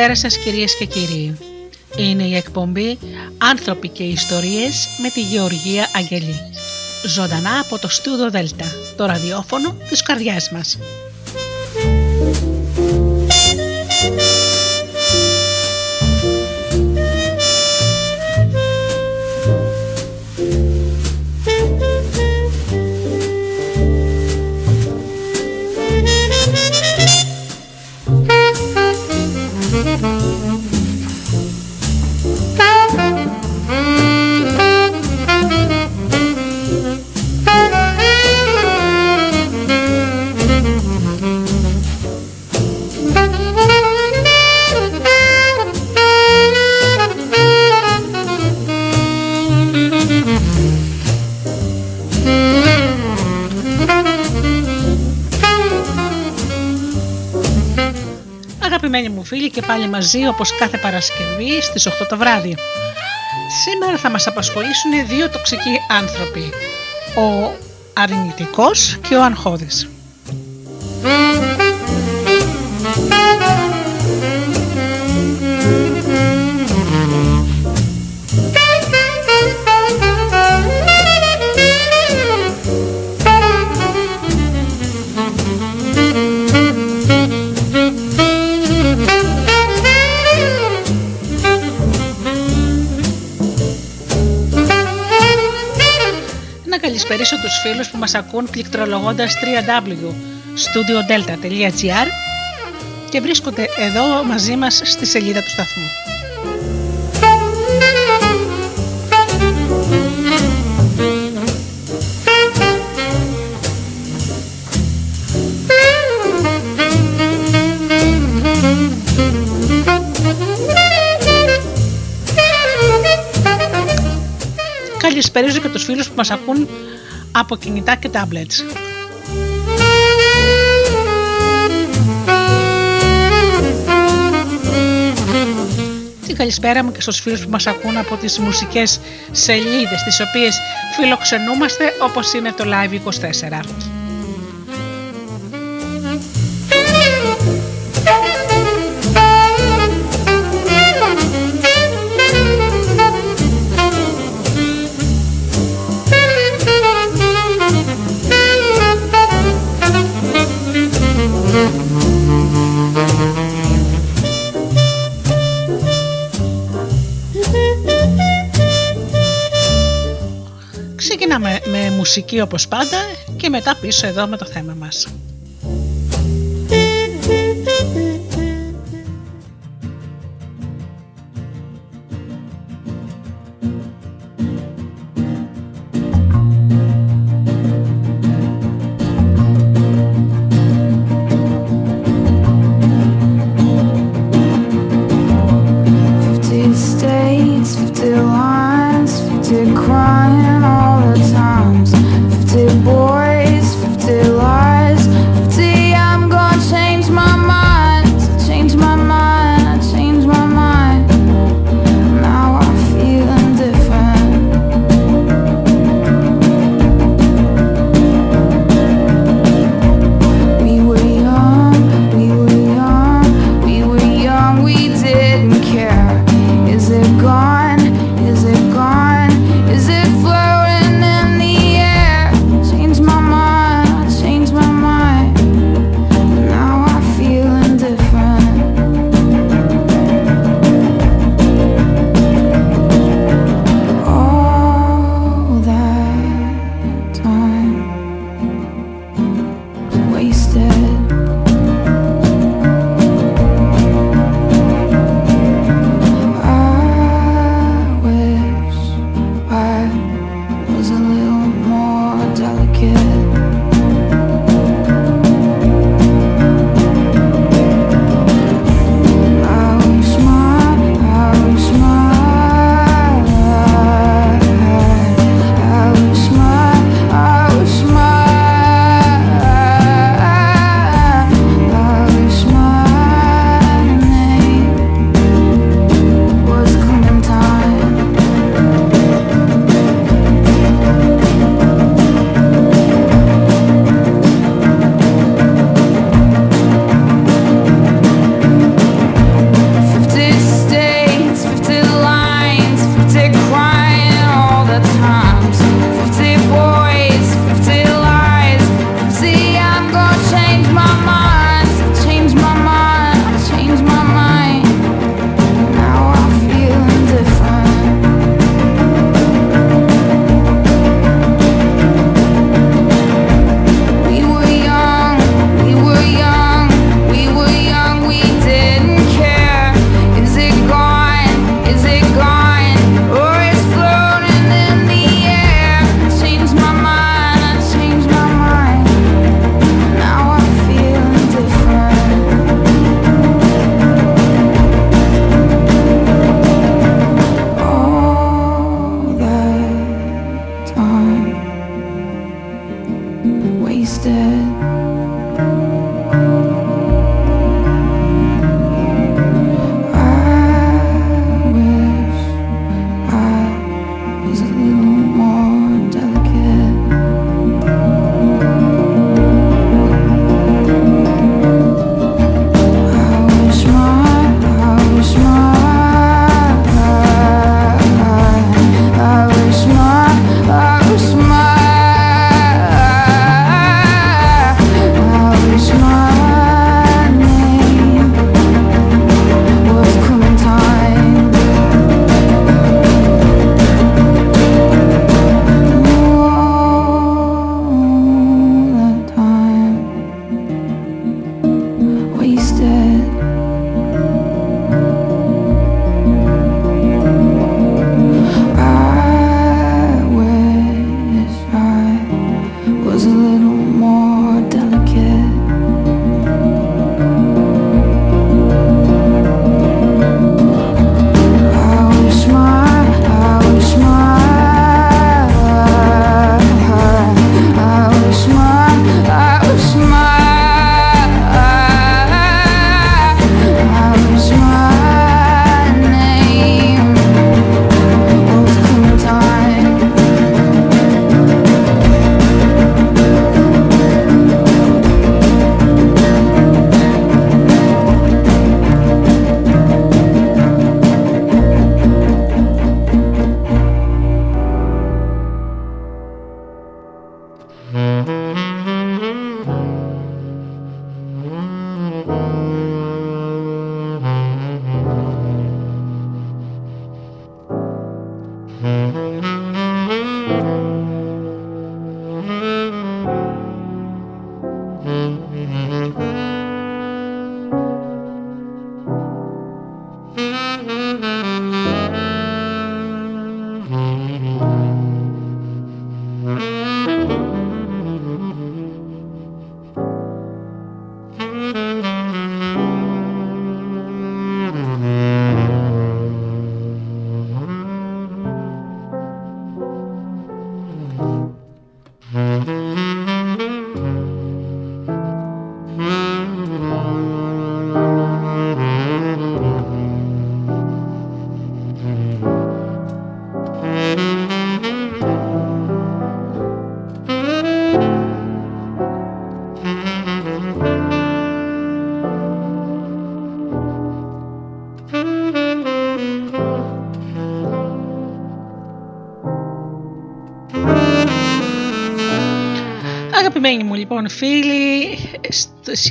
Καλησπέρα σας κυρίες και κύριοι. Είναι η εκπομπή «Άνθρωποι και ιστορίες» με τη Γεωργία Αγγελή. Ζωντανά από το Στούδο Δέλτα, το ραδιόφωνο της καρδιάς μας. Πάλι μαζί όπως κάθε Παρασκευή στις 8 το βράδυ. Σήμερα θα μας απασχολήσουν δύο τοξικοί άνθρωποι. Ο αρνητικός και ο αγχώδης. Τους φίλους που μας ακούν πληκτρολογώντας www.studiodelta.gr και βρίσκονται εδώ μαζί μας στη σελίδα του σταθμού. Καλησπέριζω και τους φίλους που μας ακούν από κινητά και τάμπλετς. Την καλησπέρα μου και στους φίλους που μας ακούν από τις μουσικές σελίδες τις οποίες φιλοξενούμαστε όπως είναι το Live 24. Μουσική όπως πάντα και μετά πίσω εδώ με το θέμα μας.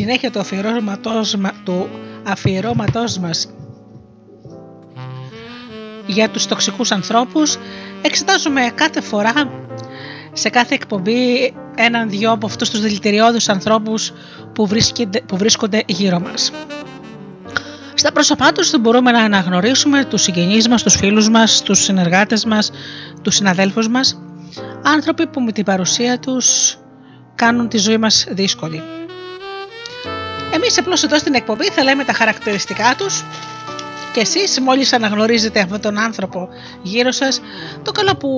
Συνέχεια του αφιερώματός, του αφιερώματός μας για τους τοξικούς ανθρώπους εξετάζουμε κάθε φορά σε κάθε εκπομπή έναν-δυο από αυτούς τους δηλητηριώδους ανθρώπους που βρίσκονται, που βρίσκονται γύρω μας. Στα πρόσωπά τους μπορούμε να αναγνωρίσουμε τους συγγενείς μας, τους φίλους μας, τους συνεργάτες μας, τους συναδέλφους μας, άνθρωποι που με την παρουσία τους κάνουν τη ζωή μας δύσκολη. Εμείς απλώς εδώ στην εκπομπή θα λέμε τα χαρακτηριστικά τους και εσείς μόλις αναγνωρίζετε αυτόν τον άνθρωπο γύρω σας, το καλό που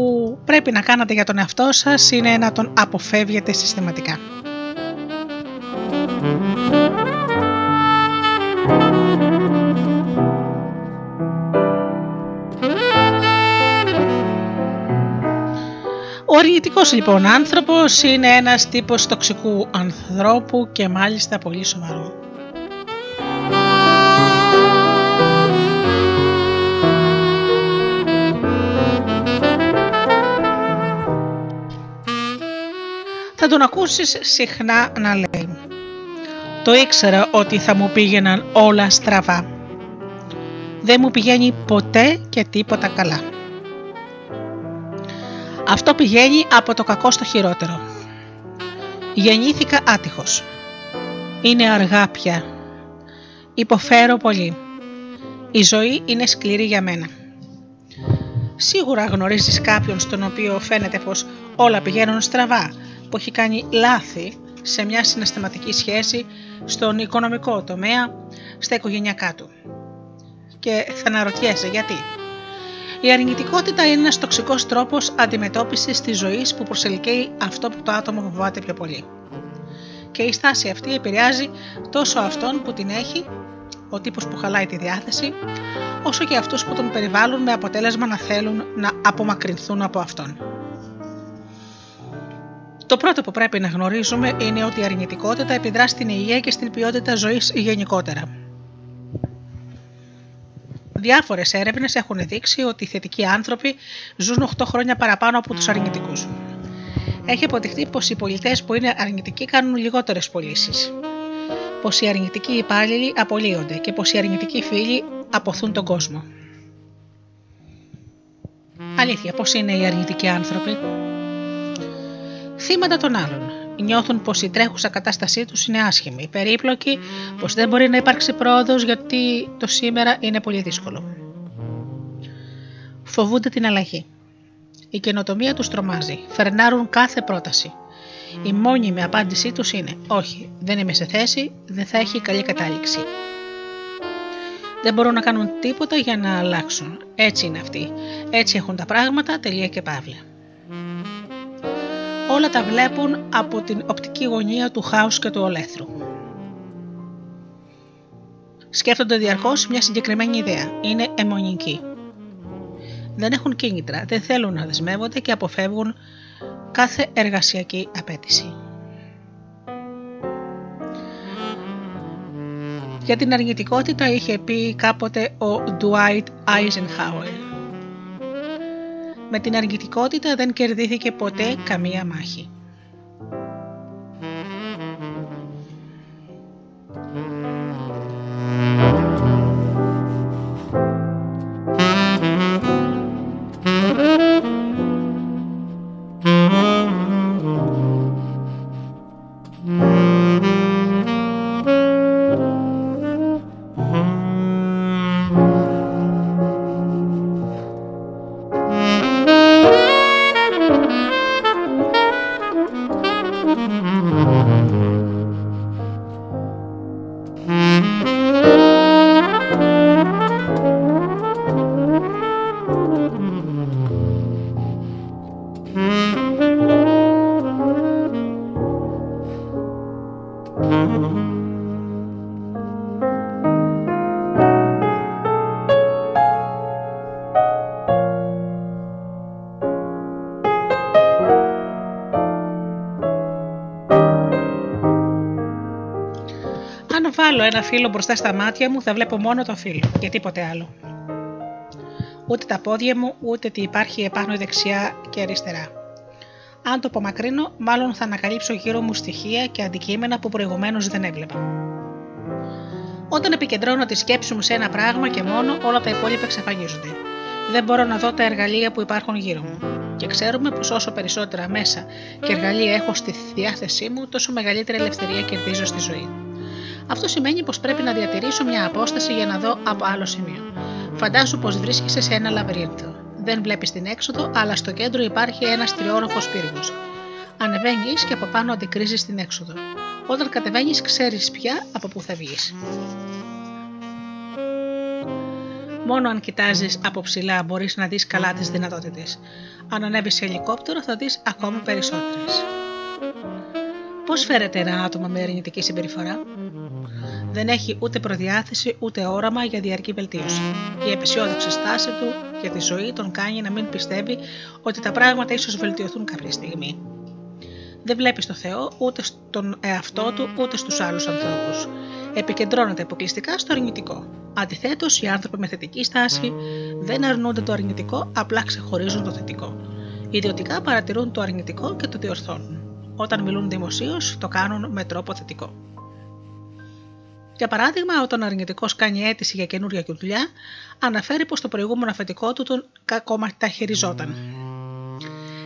πρέπει να κάνετε για τον εαυτό σας είναι να τον αποφεύγετε συστηματικά. Αρνητικός λοιπόν άνθρωπος είναι ένας τύπος τοξικού ανθρώπου και μάλιστα πολύ σοβαρό. Θα τον ακούσεις συχνά να λέει «Το ήξερα ότι θα μου πήγαιναν όλα στραβά. Δεν μου πηγαίνει ποτέ και τίποτα καλά». Αυτό πηγαίνει από το κακό στο χειρότερο. Γεννήθηκα άτυχος. Είναι αργά πια. Υποφέρω πολύ. Η ζωή είναι σκληρή για μένα. Σίγουρα γνωρίζεις κάποιον στον οποίο φαίνεται πως όλα πηγαίνουν στραβά, που έχει κάνει λάθη σε μια συναισθηματική σχέση, στον οικονομικό τομέα, στα οικογενειακά του. Και θα αναρωτιέσαι γιατί. Η αρνητικότητα είναι ένας τοξικός τρόπος αντιμετώπισης της ζωής που προσελκύει αυτό που το άτομο φοβάται πιο πολύ. Και η στάση αυτή επηρεάζει τόσο αυτόν που την έχει, ο τύπος που χαλάει τη διάθεση, όσο και αυτούς που τον περιβάλλουν με αποτέλεσμα να θέλουν να απομακρυνθούν από αυτόν. Το πρώτο που πρέπει να γνωρίζουμε είναι ότι η αρνητικότητα επιδρά στην υγεία και στην ποιότητα ζωής γενικότερα. Διάφορες έρευνες έχουν δείξει ότι οι θετικοί άνθρωποι ζουν 8 χρόνια παραπάνω από τους αρνητικούς. Έχει αποδειχθεί πως οι πολιτές που είναι αρνητικοί κάνουν λιγότερες πωλήσεις. Πως οι αρνητικοί υπάλληλοι απολύονται και πως οι αρνητικοί φίλοι αποθούν τον κόσμο. Αλήθεια, πώ είναι οι αρνητικοί άνθρωποι; Θύματα των άλλων. Νιώθουν πως η τρέχουσα κατάστασή τους είναι άσχημη, περίπλοκη, πως δεν μπορεί να υπάρξει πρόοδος γιατί το σήμερα είναι πολύ δύσκολο. Φοβούνται την αλλαγή. Η καινοτομία τους τρομάζει, φερνάρουν κάθε πρόταση. Η μόνιμη απάντησή τους είναι: Όχι, δεν είμαι σε θέση, δεν θα έχει καλή κατάληξη. Δεν μπορούν να κάνουν τίποτα για να αλλάξουν. Έτσι είναι αυτοί. Έτσι έχουν τα πράγματα, τελεία και παύλα όλα τα βλέπουν από την οπτική γωνία του χάους και του ολέθρου. Σκέφτονται διαρκώς μια συγκεκριμένη ιδέα. Είναι αιμονική. Δεν έχουν κίνητρα, δεν θέλουν να δεσμεύονται και αποφεύγουν κάθε εργασιακή απέτηση. Για την αρνητικότητα είχε πει κάποτε ο Dwight Eisenhower με την αρνητικότητα δεν κερδίθηκε ποτέ καμία μάχη. Ένα φύλλο μπροστά στα μάτια μου, θα βλέπω μόνο το φύλλο και τίποτε άλλο. Ούτε τα πόδια μου, ούτε τι υπάρχει επάνω δεξιά και αριστερά. Αν το απομακρύνω, μάλλον θα ανακαλύψω γύρω μου στοιχεία και αντικείμενα που προηγουμένως δεν έβλεπα. Όταν επικεντρώνω τη σκέψη μου σε ένα πράγμα και μόνο, όλα τα υπόλοιπα εξαφανίζονται. Δεν μπορώ να δω τα εργαλεία που υπάρχουν γύρω μου. Και ξέρουμε πως όσο περισσότερα μέσα και εργαλεία έχω στη διάθεσή μου, τόσο μεγαλύτερη ελευθερία κερδίζω στη ζωή. Αυτό σημαίνει πως πρέπει να διατηρήσω μια απόσταση για να δω από άλλο σημείο. Φαντάσου πως βρίσκεσαι σε ένα λαβυρίνθο. Δεν βλέπεις την έξοδο, αλλά στο κέντρο υπάρχει ένας τριόροφος πύργος. Ανεβαίνεις και από πάνω αντικρίζεις την έξοδο. Όταν κατεβαίνεις, ξέρεις πια από πού θα βγεις. Μόνο αν κοιτάζεις από ψηλά μπορείς να δεις καλά τις δυνατότητες. Αν ανέβεις σε ελικόπτερο, θα δεις ακόμα περισσότερες. Πώς φέρεται ένα άτομο με αρνητική συμπεριφορά, δεν έχει ούτε προδιάθεση ούτε όραμα για διαρκή βελτίωση. Η επισιόδοξη στάση του για τη ζωή τον κάνει να μην πιστεύει ότι τα πράγματα ίσως βελτιωθούν κάποια στιγμή. Δεν βλέπει στο Θεό ούτε στον εαυτό του ούτε στους άλλους ανθρώπους. Επικεντρώνεται αποκλειστικά στο αρνητικό. Αντιθέτως, οι άνθρωποι με θετική στάση δεν αρνούνται το αρνητικό, απλά ξεχωρίζουν το θετικό. Ιδιωτικά παρατηρούν το αρνητικό και το διορθώνουν. Όταν μιλούν δημοσίως, το κάνουν με τρόπο θετικό. Για παράδειγμα, όταν ο αρνητικός κάνει αίτηση για καινούργια δουλειά, αναφέρει πως το προηγούμενο αφεντικό του τον κακομεταχειριζόταν.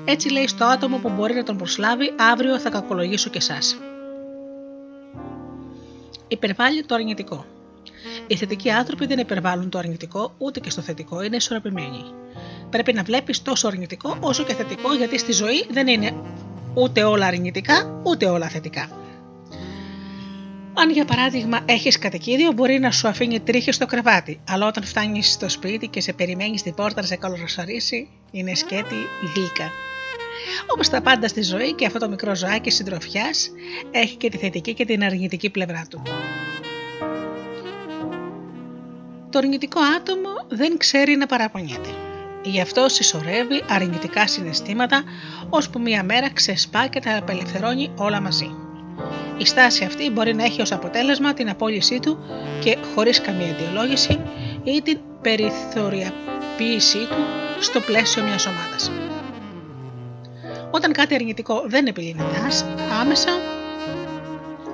Έτσι λέει στο άτομο που μπορεί να τον προσλάβει, αύριο θα κακολογήσω και εσάς. Υπερβάλλει το αρνητικό. Οι θετικοί άνθρωποι δεν υπερβάλλουν το αρνητικό ούτε και στο θετικό, είναι ισορροπημένοι. Πρέπει να βλέπεις τόσο αρνητικό όσο και θετικό, γιατί στη ζωή δεν είναι ούτε όλα αρνητικά ούτε όλα θετικά. Αν για παράδειγμα έχεις κατοικίδιο, μπορεί να σου αφήνει τρίχε στο κρεβάτι, αλλά όταν φτάνεις στο σπίτι και σε περιμένεις στην πόρτα να σε καλωσορίσει, είναι σκέτη γλύκα. Όπως τα πάντα στη ζωή και αυτό το μικρό ζωάκι συντροφιάς έχει και τη θετική και την αρνητική πλευρά του. Το αρνητικό άτομο δεν ξέρει να παραπονιέται. Γι' αυτό συσσωρεύει αρνητικά συναισθήματα, ώσπου μία μέρα ξεσπά και τα απελευθερώνει όλα μαζί. Η στάση αυτή μπορεί να έχει ως αποτέλεσμα την απόλυσή του και χωρίς καμία αιτιολόγηση ή την περιθωριαποίησή του στο πλαίσιο μιας ομάδας. Όταν κάτι αρνητικό δεν επιλύνεται άμεσα,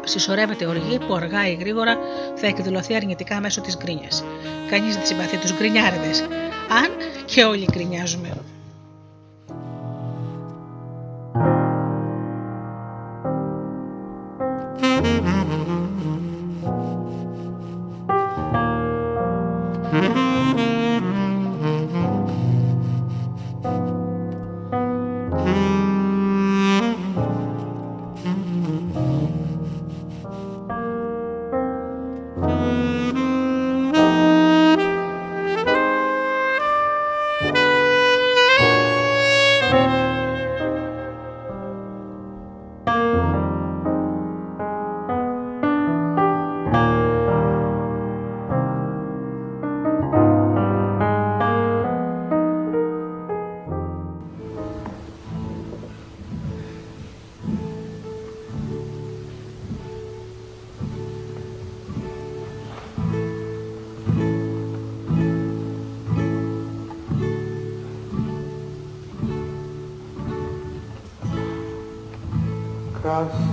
συσσωρεύεται οργή που αργά ή γρήγορα θα εκδηλωθεί αρνητικά μέσω της γκρίνιας. Κανείς δεν συμπαθεί τους γκρινιάριδες, αν και όλοι γκρινιάζουμε. out.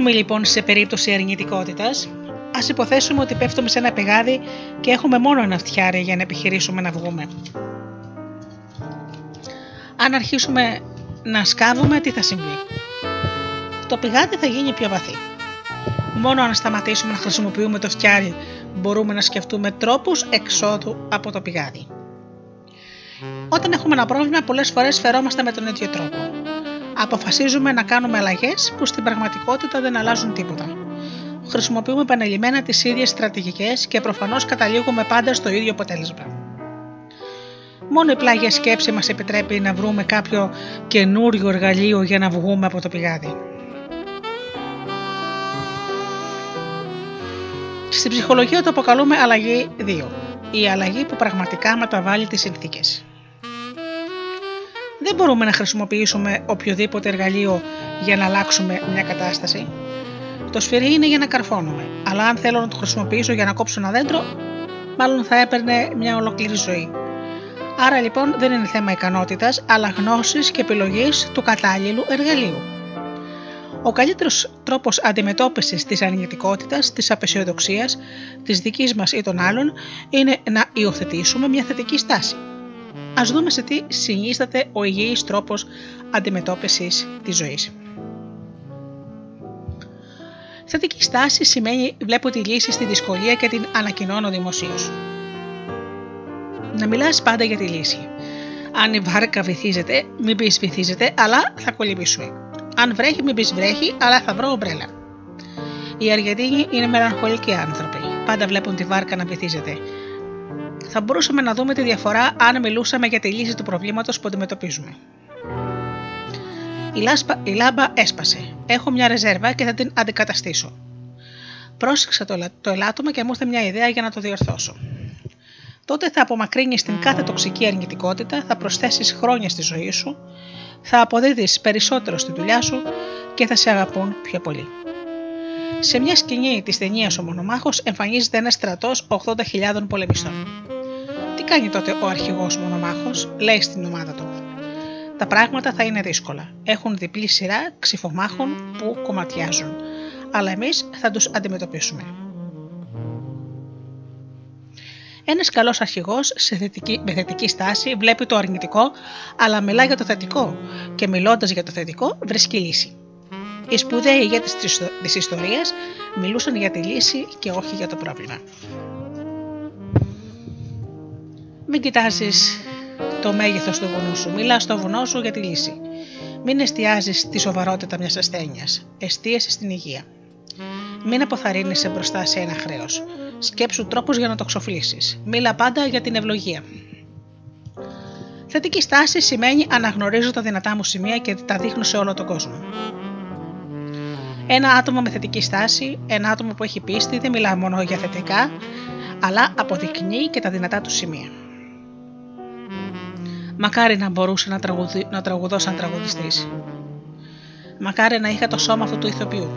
Κάνουμε λοιπόν σε περίπτωση αρνητικότητας, ας υποθέσουμε ότι πέφτουμε σε ένα πηγάδι και έχουμε μόνο ένα φτιάρι για να επιχειρήσουμε να βγούμε. Αν αρχίσουμε να σκάβουμε, τι θα συμβεί; Το πηγάδι θα γίνει πιο βαθύ. Μόνο αν σταματήσουμε να χρησιμοποιούμε το φτιάρι μπορούμε να σκεφτούμε τρόπους εξόδου από το πηγάδι. Όταν έχουμε ένα πρόβλημα πολλές φορές φερόμαστε με τον ίδιο τρόπο αποφασίζουμε να κάνουμε αλλαγές που στην πραγματικότητα δεν αλλάζουν τίποτα. Χρησιμοποιούμε επανελειμμένα τις ίδιες στρατηγικές και προφανώς καταλήγουμε πάντα στο ίδιο αποτέλεσμα. Μόνο η πλάγια σκέψη μας επιτρέπει να βρούμε κάποιο καινούριο εργαλείο για να βγούμε από το πηγάδι. Στην ψυχολογία το αποκαλούμε αλλαγή 2. Η αλλαγή που πραγματικά μεταβάλλει τις συνθήκες δεν μπορούμε να χρησιμοποιήσουμε οποιοδήποτε εργαλείο για να αλλάξουμε μια κατάσταση. Το σφυρί είναι για να καρφώνουμε, αλλά αν θέλω να το χρησιμοποιήσω για να κόψω ένα δέντρο, μάλλον θα έπαιρνε μια ολόκληρη ζωή. Άρα λοιπόν δεν είναι θέμα ικανότητας, αλλά γνώσης και επιλογής του κατάλληλου εργαλείου. Ο καλύτερος τρόπος αντιμετώπισης της αρνητικότητας, της απεσιοδοξίας, της δικής μας ή των άλλων, είναι να υιοθετήσουμε μια θετική στάση. Ας δούμε σε τι συνίσταται ο υγιής τρόπος αντιμετώπισης της ζωής. Θετική στάση σημαίνει βλέπω τη λύση στη δυσκολία και την ανακοινώνω δημοσίως. Να μιλάς πάντα για τη λύση. Αν η βάρκα βυθίζεται, μην πεις βυθίζεται, αλλά θα κολυμπήσουμε. Αν βρέχει, μην πεις βρέχει, αλλά θα βρω ομπρέλα. Οι Αργεντίνοι είναι μελαγχολικοί άνθρωποι. Πάντα βλέπουν τη βάρκα να βυθίζεται θα μπορούσαμε να δούμε τη διαφορά αν μιλούσαμε για τη λύση του προβλήματος που αντιμετωπίζουμε. Η, λάσπα, η λάμπα έσπασε. Έχω μια ρεζέρβα και θα την αντικαταστήσω. Πρόσεξα το, το ελάττωμα και μου ήρθε μια ιδέα για να το διορθώσω. Τότε θα απομακρύνεις την κάθε τοξική αρνητικότητα, θα προσθέσεις χρόνια στη ζωή σου, θα αποδίδεις περισσότερο στη δουλειά σου και θα σε αγαπούν πιο πολύ. Σε μια σκηνή της ταινίας Ο Μονομάχος εμφανίζεται ένας στρατός 80.000 πολεμιστών. Τι κάνει τότε ο αρχηγός μονομάχος, λέει στην ομάδα του. Τα πράγματα θα είναι δύσκολα. Έχουν διπλή σειρά ξυφομάχων που κομματιάζουν. Αλλά εμείς θα τους αντιμετωπίσουμε. Ένας καλός αρχηγός με θετική στάση βλέπει το αρνητικό, αλλά μιλά για το θετικό και μιλώντας για το θετικό βρίσκει λύση. Οι σπουδαίοι ηγέτες της ιστορίας μιλούσαν για τη λύση και όχι για το πρόβλημα. Μην κοιτάζεις το μέγεθος του βουνού σου. Μιλά στο βουνό σου για τη λύση. Μην εστιάζεις στη σοβαρότητα μιας ασθένειας. Εστίασες στην υγεία. Μην αποθαρρύνεσαι μπροστά σε ένα χρέος. Σκέψου τρόπους για να το ξοφλήσεις. Μίλα πάντα για την ευλογία. Θετική στάση σημαίνει αναγνωρίζω τα δυνατά μου σημεία και τα δείχνω σε όλο τον κόσμο. Ένα άτομο με θετική στάση, ένα άτομο που έχει πίστη, δεν μιλά μόνο για θετικά, αλλά αποδεικνύει και τα δυνατά του σημεία. Μακάρι να μπορούσε να, τραγουδι... να τραγουδώ σαν τραγουδιστής. Μακάρι να είχα το σώμα αυτού του ηθοποιού.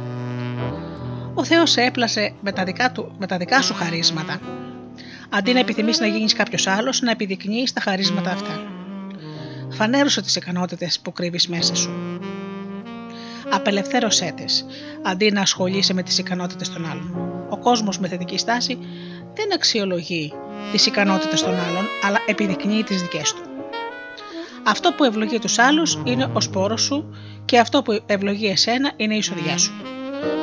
Ο Θεός σε έπλασε με τα δικά, του, με τα δικά σου χαρίσματα. Αντί να επιθυμείς να γίνεις κάποιος άλλος, να επιδεικνύεις τα χαρίσματα αυτά. Φανέρωσε τις ικανότητες που κρύβεις μέσα σου. Απελευθέρωσέ τις, αντί να ασχολείσαι με τις ικανότητες των άλλων. Ο κόσμος με θετική στάση δεν αξιολογεί τις ικανότητες των άλλων, αλλά επιδεικνύει τις δικές του. Αυτό που ευλογεί τους άλλους είναι ο σπόρος σου και αυτό που ευλογεί εσένα είναι η εισοδιά σου.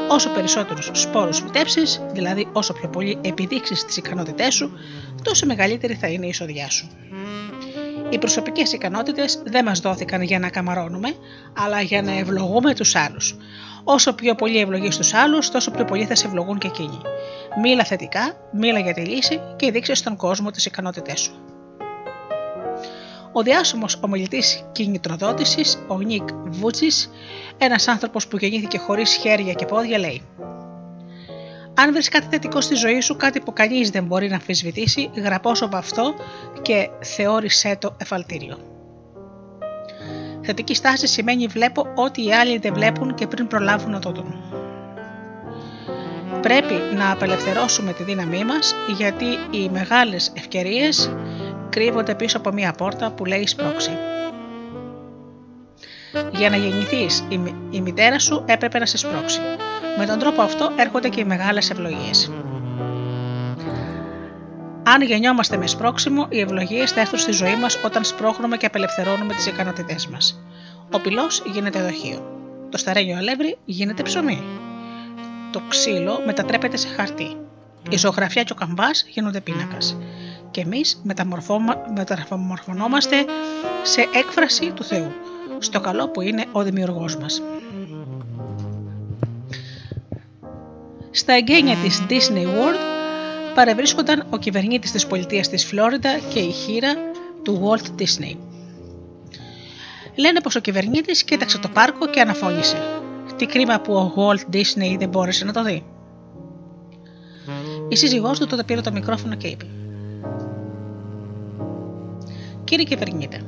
Όσο περισσότερους σπόρους φυτέψεις, δηλαδή όσο πιο πολύ επιδείξεις τις ικανότητές σου, τόσο μεγαλύτερη θα είναι η εισοδιά σου. Οι προσωπικές ικανότητες δεν μας δόθηκαν για να καμαρώνουμε, αλλά για να ευλογούμε τους άλλους. Όσο πιο πολύ ευλογείς στου άλλους, τόσο πιο πολύ θα σε ευλογούν και εκείνοι. Μίλα θετικά, μίλα για τη λύση και δείξε στον κόσμο τις ικανότητές σου. Ο διάσημος ομιλητής κινητροδότησης, ο Νίκ Βούτσης, ένας άνθρωπος που γεννήθηκε χωρίς χέρια και πόδια, λέει: Αν βρεις κάτι θετικό στη ζωή σου, κάτι που κανείς δεν μπορεί να αμφισβητήσει, γραπώσω από αυτό και θεώρησέ το εφαλτήριο. Θετική στάση σημαίνει βλέπω ό,τι οι άλλοι δεν βλέπουν και πριν προλάβουν να το δουν. Πρέπει να απελευθερώσουμε τη δύναμή μας γιατί οι μεγάλες ευκαιρίες κρύβονται πίσω από μία πόρτα που λέει σπρώξη. Για να γεννηθείς η, η μητέρα σου έπρεπε να σε σπρώξει. Με τον τρόπο αυτό έρχονται και οι μεγάλες ευλογίες. Αν γεννιόμαστε με σπρώξιμο, οι ευλογίες θα έρθουν στη ζωή μας όταν σπρώχνουμε και απελευθερώνουμε τις ικανότητές μας. Ο πυλός γίνεται δοχείο. Το σταρένιο αλεύρι γίνεται ψωμί. Το ξύλο μετατρέπεται σε χαρτί. Η ζωγραφιά και ο καμπά γίνονται πίνακας. Και εμείς μεταμορφωνόμαστε σε έκφραση του Θεού, στο καλό που είναι ο δημιουργός μας. Στα εγγένεια της Disney World παρευρίσκονταν ο κυβερνήτης της πολιτείας της Φλόριντα και η χείρα του Walt Disney. Λένε πως ο κυβερνήτης κοίταξε το πάρκο και αναφώνησε. Τι κρίμα που ο Walt Disney δεν μπόρεσε να το δει. Η σύζυγός του τότε πήρε το μικρόφωνο και είπε «Κύριε κυβερνήτε,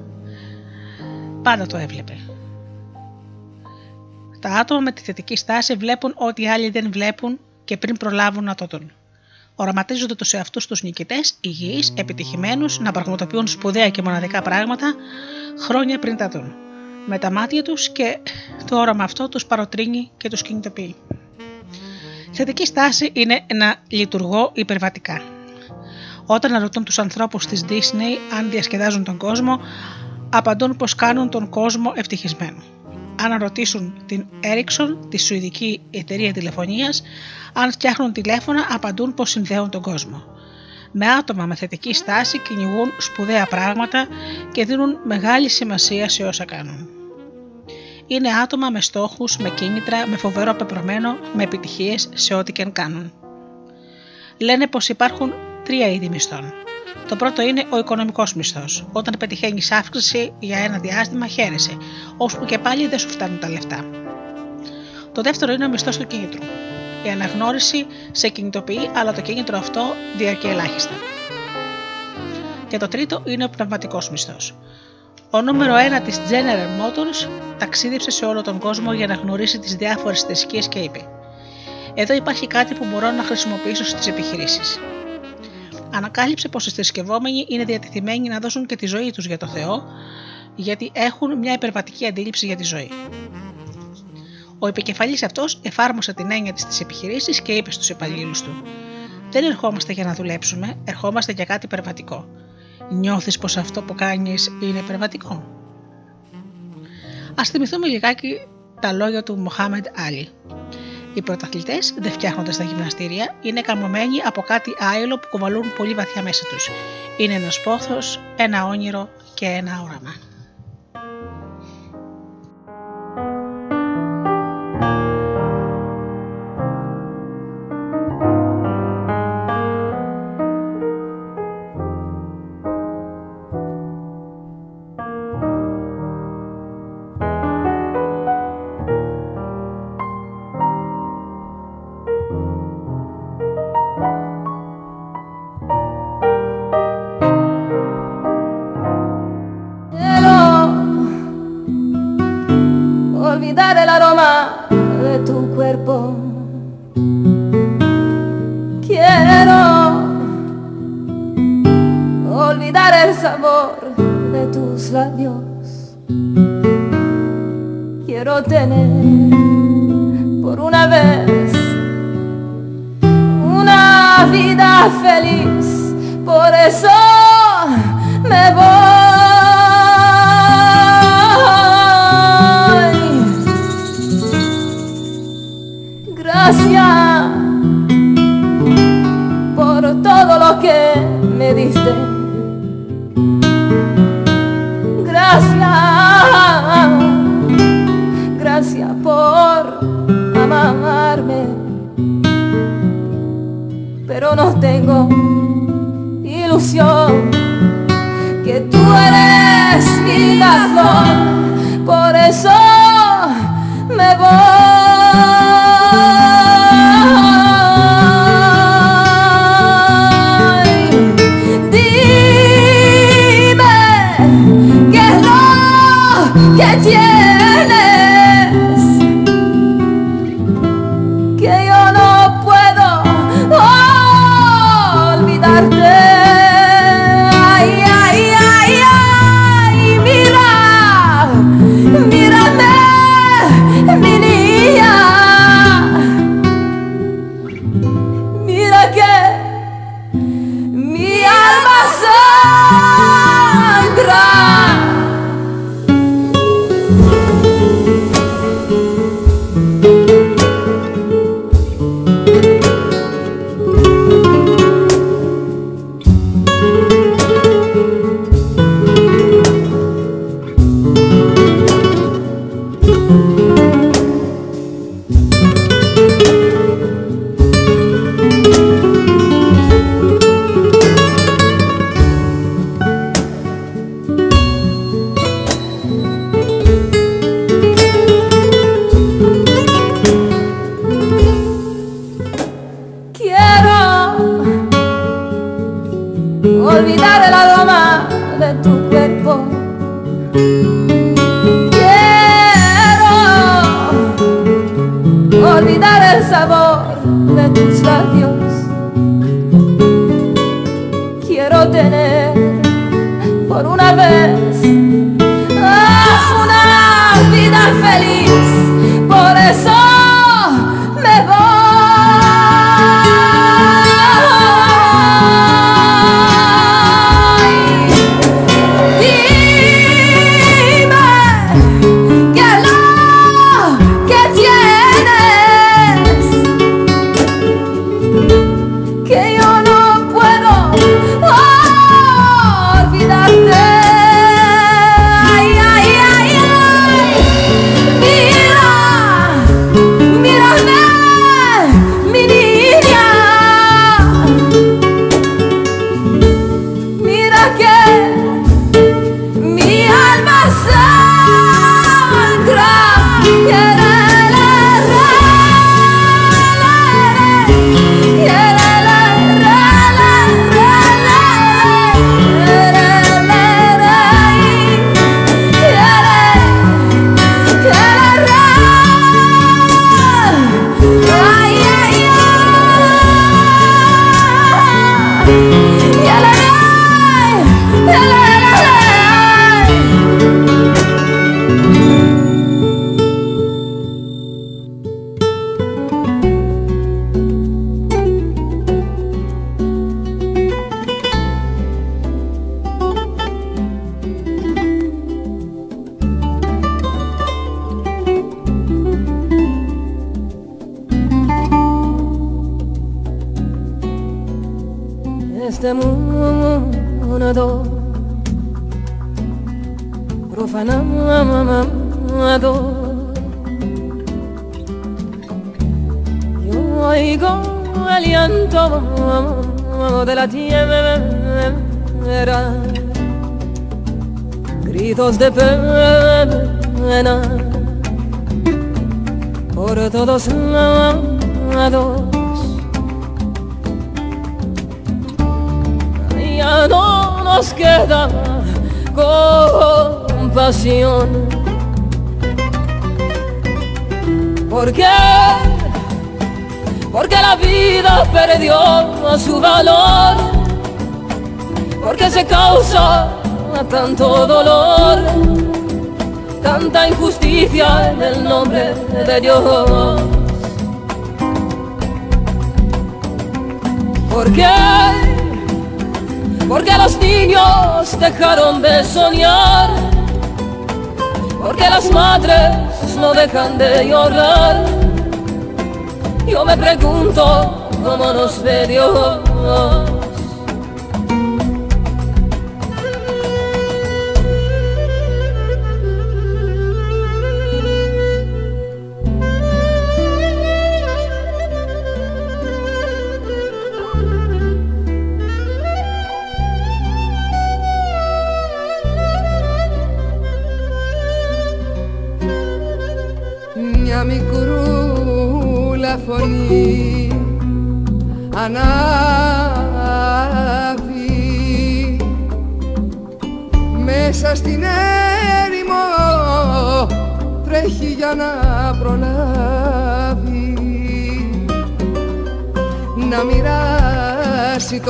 πάντα το έβλεπε. Τα άτομα με τη θετική στάση βλέπουν ό,τι άλλοι δεν βλέπουν και πριν προλάβουν να το δουν οραματίζονται τους εαυτούς τους νικητές, υγιείς, επιτυχημένους, να πραγματοποιούν σπουδαία και μοναδικά πράγματα χρόνια πριν τα δουν. Με τα μάτια τους και το όραμα αυτό τους παροτρύνει και τους κινητοποιεί. Θετική στάση είναι να λειτουργώ υπερβατικά. Όταν ρωτούν τους ανθρώπους της Disney αν διασκεδάζουν τον κόσμο, απαντούν πως κάνουν τον κόσμο ευτυχισμένο αν ρωτήσουν την Ericsson, τη σουηδική εταιρεία τηλεφωνίας, αν φτιάχνουν τηλέφωνα, απαντούν πως συνδέουν τον κόσμο. Με άτομα με θετική στάση κυνηγούν σπουδαία πράγματα και δίνουν μεγάλη σημασία σε όσα κάνουν. Είναι άτομα με στόχους, με κίνητρα, με φοβερό πεπρωμένο, με επιτυχίες σε ό,τι και αν κάνουν. Λένε πως υπάρχουν τρία είδη μισθών. Το πρώτο είναι ο οικονομικός μισθός. Όταν πετυχαίνεις αύξηση για ένα διάστημα, χαίρεσαι, ώσπου και πάλι δεν σου φτάνουν τα λεφτά. Το δεύτερο είναι ο μισθός του κίνητρου. Η αναγνώριση σε κινητοποιεί, αλλά το κίνητρο αυτό διαρκεί ελάχιστα. Και το τρίτο είναι ο πνευματικός μισθός. Ο νούμερο 1 της General Motors ταξίδεψε σε όλο τον κόσμο για να γνωρίσει τις διάφορες θρησκείες και είπε: Εδώ υπάρχει κάτι που μπορώ να χρησιμοποιήσω στις επιχειρήσεις ανακάλυψε πως οι θρησκευόμενοι είναι διατεθειμένοι να δώσουν και τη ζωή τους για το Θεό, γιατί έχουν μια υπερβατική αντίληψη για τη ζωή. Ο επικεφαλής αυτός εφάρμοσε την έννοια της στι επιχειρήσει και είπε στους υπαλλήλους του: Δεν ερχόμαστε για να δουλέψουμε, ερχόμαστε για κάτι υπερβατικό. Νιώθεις πως αυτό που κάνεις είναι υπερβατικό. Α θυμηθούμε λιγάκι τα λόγια του Μοχάμεντ Άλλη. Οι πρωταθλητές δεν φτιάχνονται στα γυμναστήρια, είναι καμωμένοι από κάτι άειλο που κουβαλούν πολύ βαθιά μέσα τους. Είναι ένας πόθος, ένα όνειρο και ένα όραμα.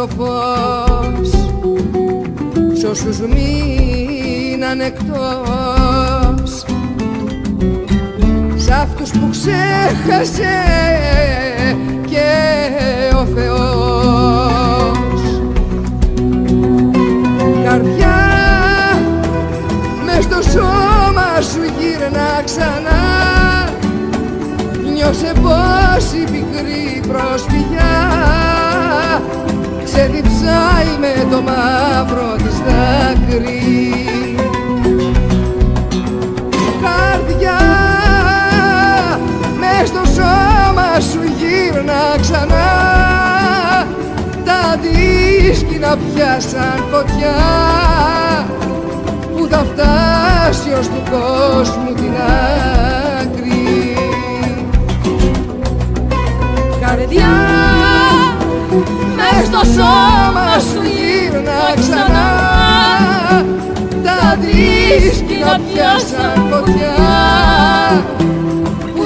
Το φως. Σ' όσους μείναν εκτός. Σ' αυτούς που ξέχασε και ο Θεός. Καρδιά μες στο σώμα σου γύρνα ξανά. Νιώσε πως η πικρή προσφυγιά ξεδιψάει με το μαύρο της δάκρυ. Στο σώμα σου γύρνα ξανά. Τα δίσκυνα πιάσαν φωτιά που θα φτάσει ως του κόσμου την άκρη. Καρδιά μες στο σώμα σου γύρνα ξανά. Τα δίσκυνα πιάσαν φωτιά.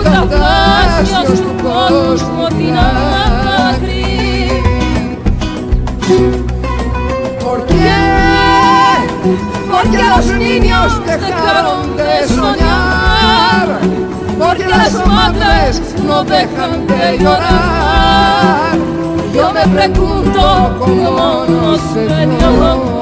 Θα φτάσει ως του κόσμου την άκρη Porque, porque los niños dejaron de soñar Porque las madres no dejan de llorar Yo me pregunto cómo no se.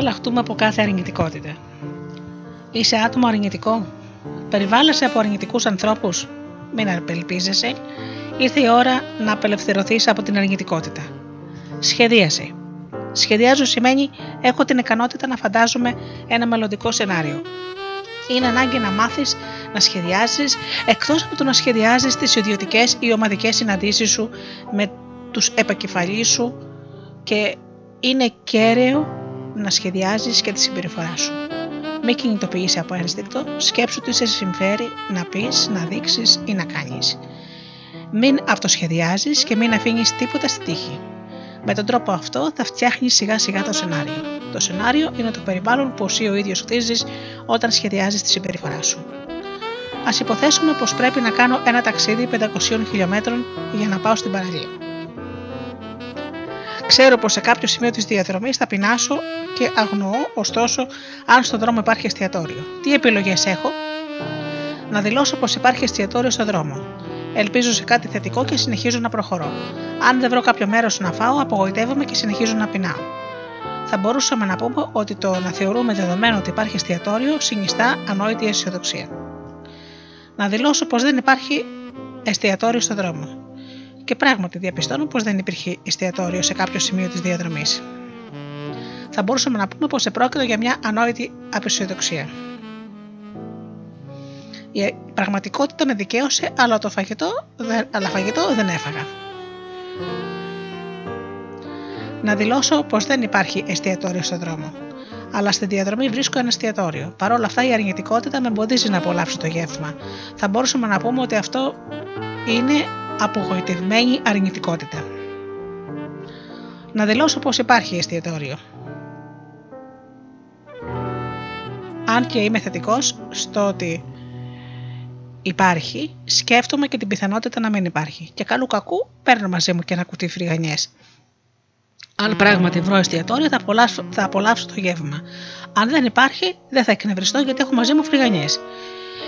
Απαλλαχτούμε από κάθε αρνητικότητα. Είσαι άτομο αρνητικό; Περιβάλλεσαι από αρνητικούς ανθρώπους; Μην απελπίζεσαι. Ήρθε η ώρα να απελευθερωθείς από την αρνητικότητα. Σχεδίασε. Σχεδιάζω σημαίνει έχω την ικανότητα να φαντάζομαι ένα μελλοντικό σενάριο. Είναι ανάγκη να μάθεις να σχεδιάζει εκτός από το να σχεδιάζεις τις ιδιωτικές ή ομαδικές συναντήσεις σου με τους επακεφαλεί σου και είναι κέραιο να σχεδιάζεις και τη συμπεριφορά σου. Μη κινητοποιήσει από ένστικτο, σκέψου τι σε συμφέρει να πεις, να δείξεις ή να κάνεις. Μην αυτοσχεδιάζεις και μην αφήνεις τίποτα στη τύχη. Με τον τρόπο αυτό θα φτιάχνεις σιγά σιγά το σενάριο. Το σενάριο είναι το περιβάλλον που εσύ ο ίδιος χτίζεις όταν σχεδιάζεις τη συμπεριφορά σου. Α υποθέσουμε πως πρέπει να κάνω ένα ταξίδι 500 χιλιόμετρων για να πάω στην παραλία. Ξέρω πως σε κάποιο σημείο της διαδρομής θα πεινάσω και αγνοώ, ωστόσο, αν στον δρόμο υπάρχει εστιατόριο. Τι επιλογές έχω, να δηλώσω πως υπάρχει εστιατόριο στον δρόμο. Ελπίζω σε κάτι θετικό και συνεχίζω να προχωρώ. Αν δεν βρω κάποιο μέρος να φάω, απογοητεύομαι και συνεχίζω να πεινάω. Θα μπορούσαμε να πούμε ότι το να θεωρούμε δεδομένο ότι υπάρχει εστιατόριο συνιστά ανόητη αισιοδοξία. Να δηλώσω πως δεν υπάρχει εστιατόριο στον δρόμο. Και πράγματι διαπιστώνω πως δεν υπήρχε εστιατόριο σε κάποιο σημείο της διαδρομής. Θα μπορούσαμε να πούμε πως επρόκειτο για μια ανόητη απεσιοδοξία. Η πραγματικότητα με δικαίωσε, αλλά το φαγητό, αλλά φαγητό δεν έφαγα. Να δηλώσω πως δεν υπάρχει εστιατόριο στον δρόμο. Αλλά στη διαδρομή βρίσκω ένα εστιατόριο. Παρ' όλα αυτά η αρνητικότητα με εμποδίζει να απολαύσω το γεύμα. Θα μπορούσαμε να πούμε ότι αυτό είναι απογοητευμένη αρνητικότητα. Να δηλώσω πως υπάρχει εστιατόριο. Αν και είμαι θετικός στο ότι υπάρχει, σκέφτομαι και την πιθανότητα να μην υπάρχει. Και καλού κακού παίρνω μαζί μου και ένα κουτί φρυγανιές. Αν πράγματι βρω εστιατόριο, θα απολαύσω, θα απολαύσω το γεύμα. Αν δεν υπάρχει, δεν θα εκνευριστώ γιατί έχω μαζί μου φρυγανιές.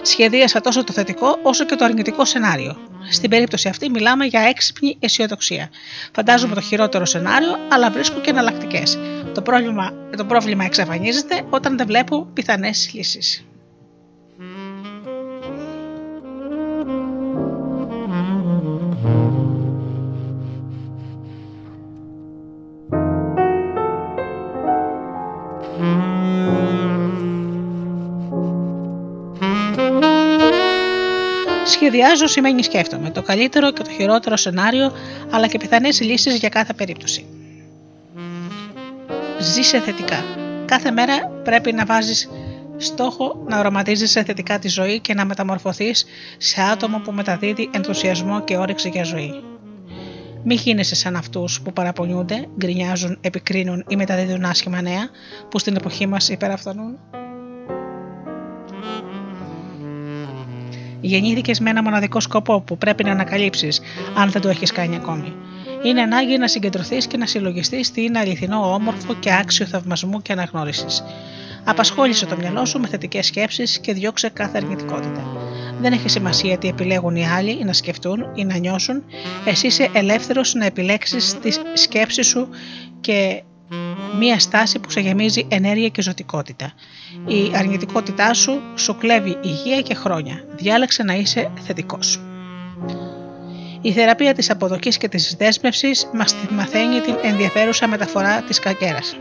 Σχεδίασα τόσο το θετικό όσο και το αρνητικό σενάριο. Στην περίπτωση αυτή μιλάμε για έξυπνη αισιοδοξία. Φαντάζομαι το χειρότερο σενάριο, αλλά βρίσκω και εναλλακτικές. Το πρόβλημα, το πρόβλημα εξαφανίζεται όταν δεν βλέπω πιθανές λύσεις. Σχεδιάζω σημαίνει σκέφτομαι το καλύτερο και το χειρότερο σενάριο, αλλά και πιθανές λύσεις για κάθε περίπτωση. Ζήσε θετικά. Κάθε μέρα πρέπει να βάζεις στόχο να οραματίζεσαι θετικά τη ζωή και να μεταμορφωθείς σε άτομο που μεταδίδει ενθουσιασμό και όρεξη για ζωή. Μη γίνεσαι σαν αυτούς που παραπονιούνται, γκρινιάζουν, επικρίνουν ή μεταδίδουν άσχημα νέα που στην εποχή μας υπεραφθονούν. Γεννήθηκες με ένα μοναδικό σκοπό που πρέπει να ανακαλύψεις, αν δεν το έχεις κάνει ακόμη. Είναι ανάγκη να συγκεντρωθείς και να συλλογιστείς τι είναι αληθινό, όμορφο και άξιο θαυμασμού και αναγνώρισης. Απασχόλησε το μυαλό σου με θετικές σκέψεις και διώξε κάθε αρνητικότητα. Δεν έχει σημασία τι επιλέγουν οι άλλοι να σκεφτούν ή να νιώσουν. Εσύ είσαι ελεύθερος να επιλέξεις τη σκέψη σου και μία στάση που σε γεμίζει ενέργεια και ζωτικότητα. Η αρνητικότητά σου σου κλέβει υγεία και χρόνια. Διάλεξε να είσαι θετικός. Η θεραπεία της αποδοκής και της δέσμευσης μας μαθαίνει την ενδιαφέρουσα μεταφορά της κακέρας.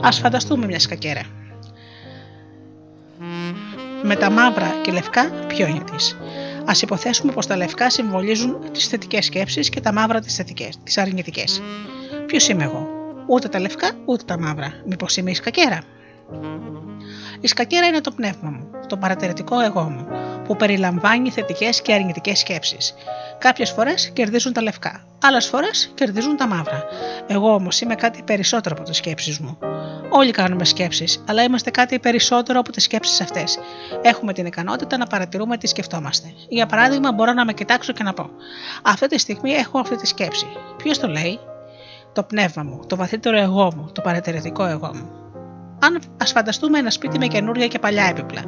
Ας φανταστούμε μια σκακέρα. Με τα μαύρα και λευκά ποιο είναι της. Ας υποθέσουμε πως τα λευκά συμβολίζουν τις θετικές σκέψεις και τα μαύρα τις, θετικές, τις αρνητικές. Ποιος είμαι εγώ, ούτε τα λευκά ούτε τα μαύρα. Μήπως είμαι η σκακέρα; Η σκακέρα είναι το πνεύμα μου, το παρατηρητικό εγώ μου, που περιλαμβάνει θετικές και αρνητικές σκέψεις. Κάποιες φορές κερδίζουν τα λευκά, άλλες φορές κερδίζουν τα μαύρα. Εγώ όμως είμαι κάτι περισσότερο από τις σκέψεις μου. Όλοι κάνουμε σκέψεις, αλλά είμαστε κάτι περισσότερο από τις σκέψεις αυτές. Έχουμε την ικανότητα να παρατηρούμε τι σκεφτόμαστε. Για παράδειγμα, μπορώ να με κοιτάξω και να πω: Αυτή τη στιγμή έχω αυτή τη σκέψη. Ποιος το λέει, το πνεύμα μου, το βαθύτερο εγώ μου, το παρατηρητικό εγώ μου. Αν ας φανταστούμε ένα σπίτι με καινούρια και παλιά έπιπλα.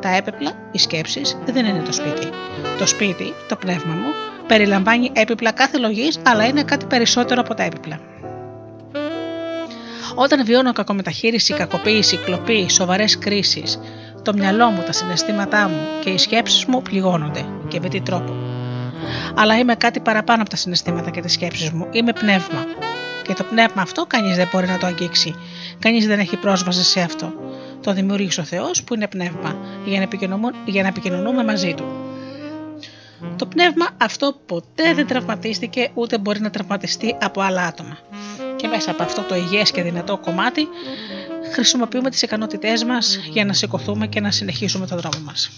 Τα έπιπλα, οι σκέψεις, δεν είναι το σπίτι. Το σπίτι, το πνεύμα μου, περιλαμβάνει έπιπλα κάθε λογής, αλλά είναι κάτι περισσότερο από τα έπιπλα. Όταν βιώνω κακομεταχείριση, κακοποίηση, κλοπή, σοβαρές κρίσεις, το μυαλό μου, τα συναισθήματά μου και οι σκέψεις μου πληγώνονται. Και με τι τρόπο. Αλλά είμαι κάτι παραπάνω από τα συναισθήματα και τις σκέψεις μου. Είμαι πνεύμα. Και το πνεύμα αυτό κανείς δεν μπορεί να το αγγίξει. Κανείς δεν έχει πρόσβαση σε αυτό. Το δημιούργησε ο Θεός που είναι πνεύμα, για να, για να επικοινωνούμε μαζί του. Το πνεύμα αυτό ποτέ δεν τραυματίστηκε ούτε μπορεί να τραυματιστεί από άλλα άτομα. Και μέσα από αυτό το υγιές και δυνατό κομμάτι χρησιμοποιούμε τις ικανότητές μας για να σηκωθούμε και να συνεχίσουμε τον δρόμο μας.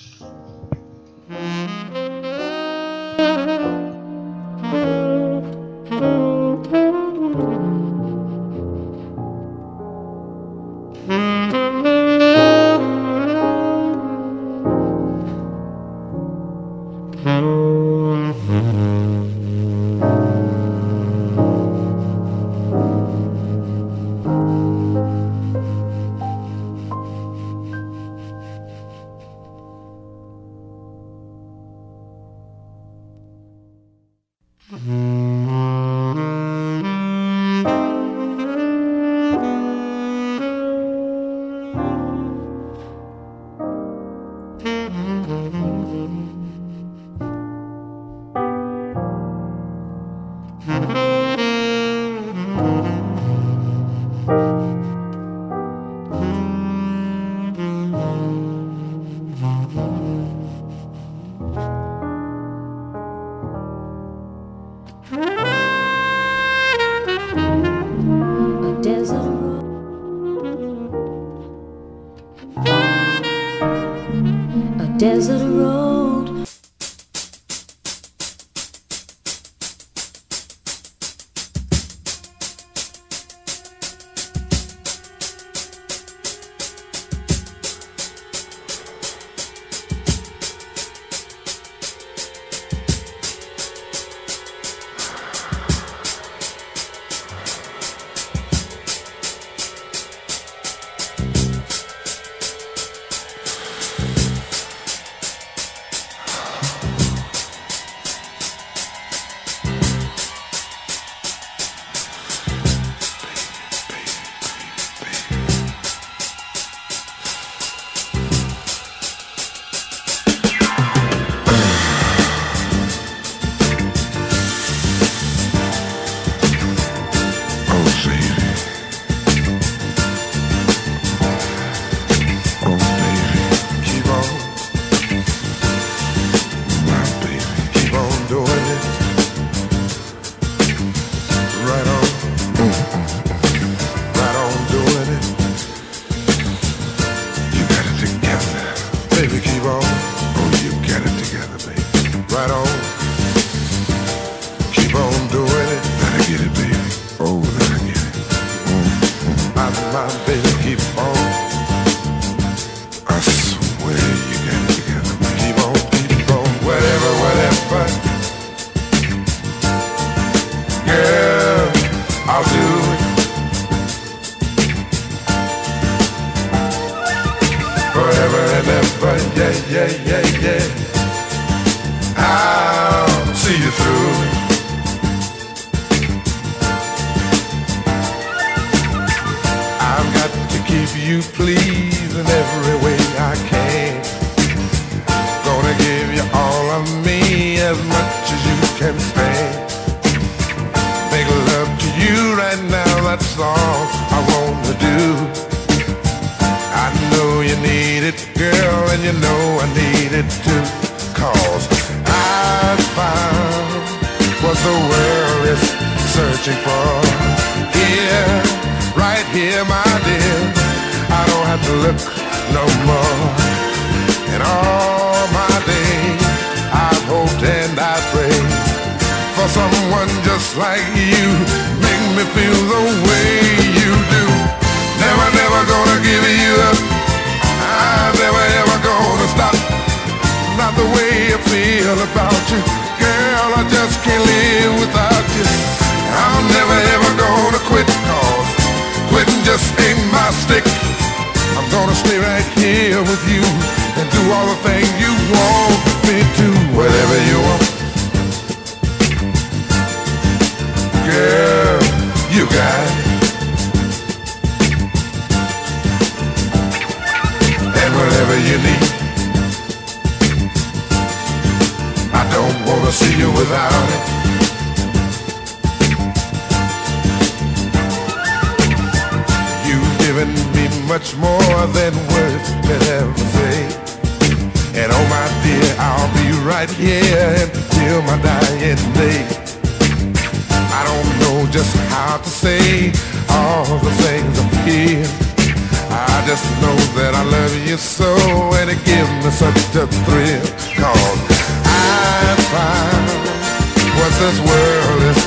This world is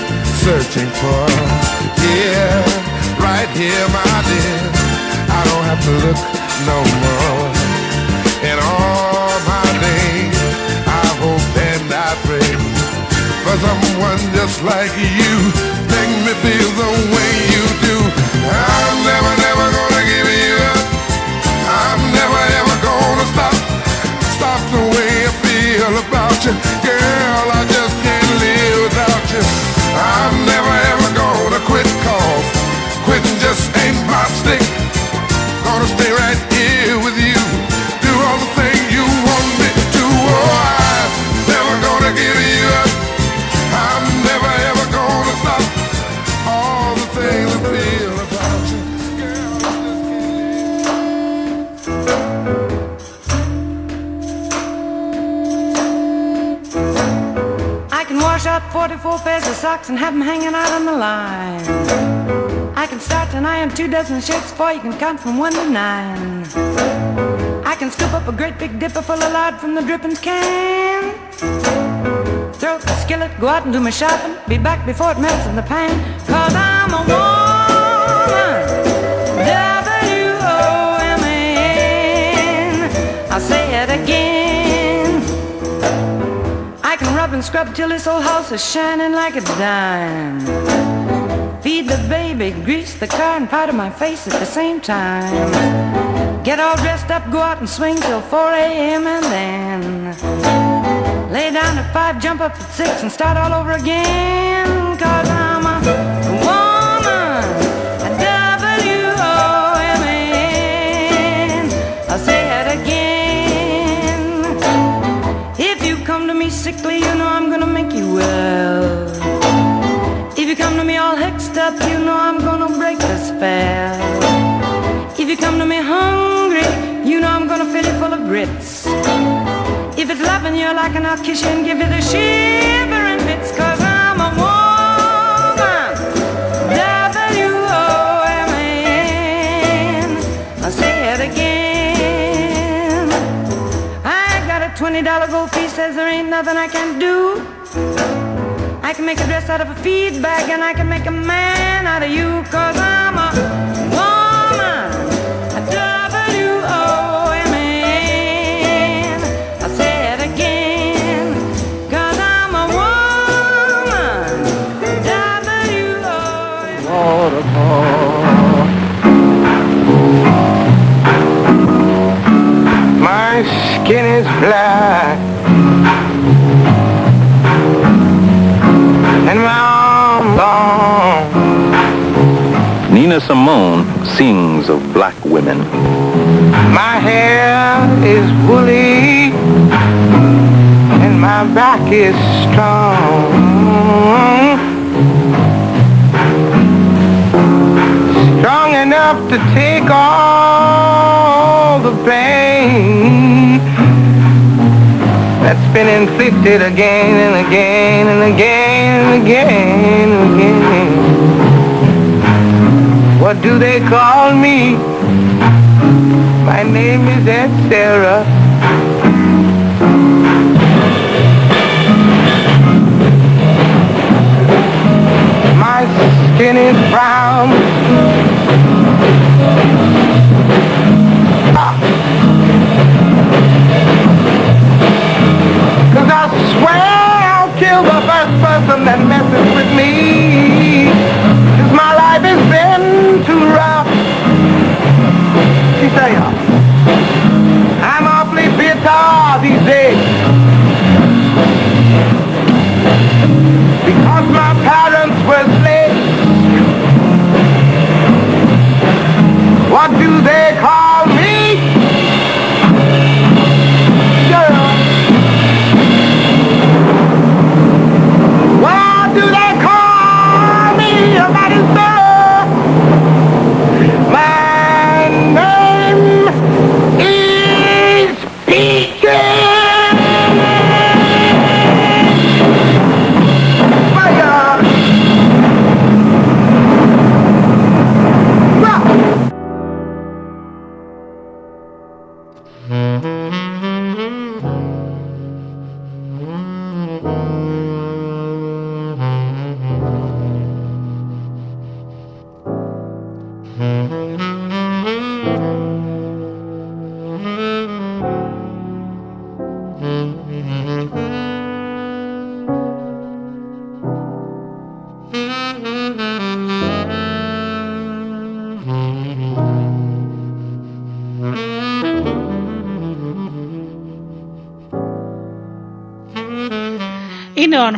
searching for. Yeah, right here, my dear. I don't have to look no more. In all my days, I hope and I pray for someone just like you. Make me feel the way you do. I'm never, never gonna give you up. I'm never, ever gonna stop. Stop the way I feel about you. Girl, socks and have them hanging out on the line. I can start and iron two dozen shirts before you can count from one to nine. I can scoop up a great big dipper full of lard from the drippings can. Throw up the skillet, go out and do my shopping. Be back before it melts in the pan. Scrub till this old house is shining like a dime. Feed the baby, grease the car, and powder my face at the same time. Get all dressed up, go out and swing till 4 a.m. and then lay down at 5, jump up at 6, and start all over again. Sickly, you know I'm gonna make you well. If you come to me all hexed up, you know I'm gonna break the spell. If you come to me hungry, you know I'm gonna fill you full of grits. If it's loving you like and I'll kiss you and give you the shivering a $20 gold piece, says there ain't nothing I can do. I can make a dress out of a feed bag and I can make a man out of you cause I'm a woman. A W-O-M-A-N. I'll say it again. Cause I'm a woman. W-O-M-A-N. My skin is black and my arm long. Nina Simone sings of black women. My hair is woolly and my back is strong. Strong enough to take all the pain been inflicted again and again and again and again and again. What do they call me? My name is Ed Sarah. My skin is brown. I swear I'll kill the first person that messes with me. Cause my life has been too rough. She say, I'm awfully bitter these days.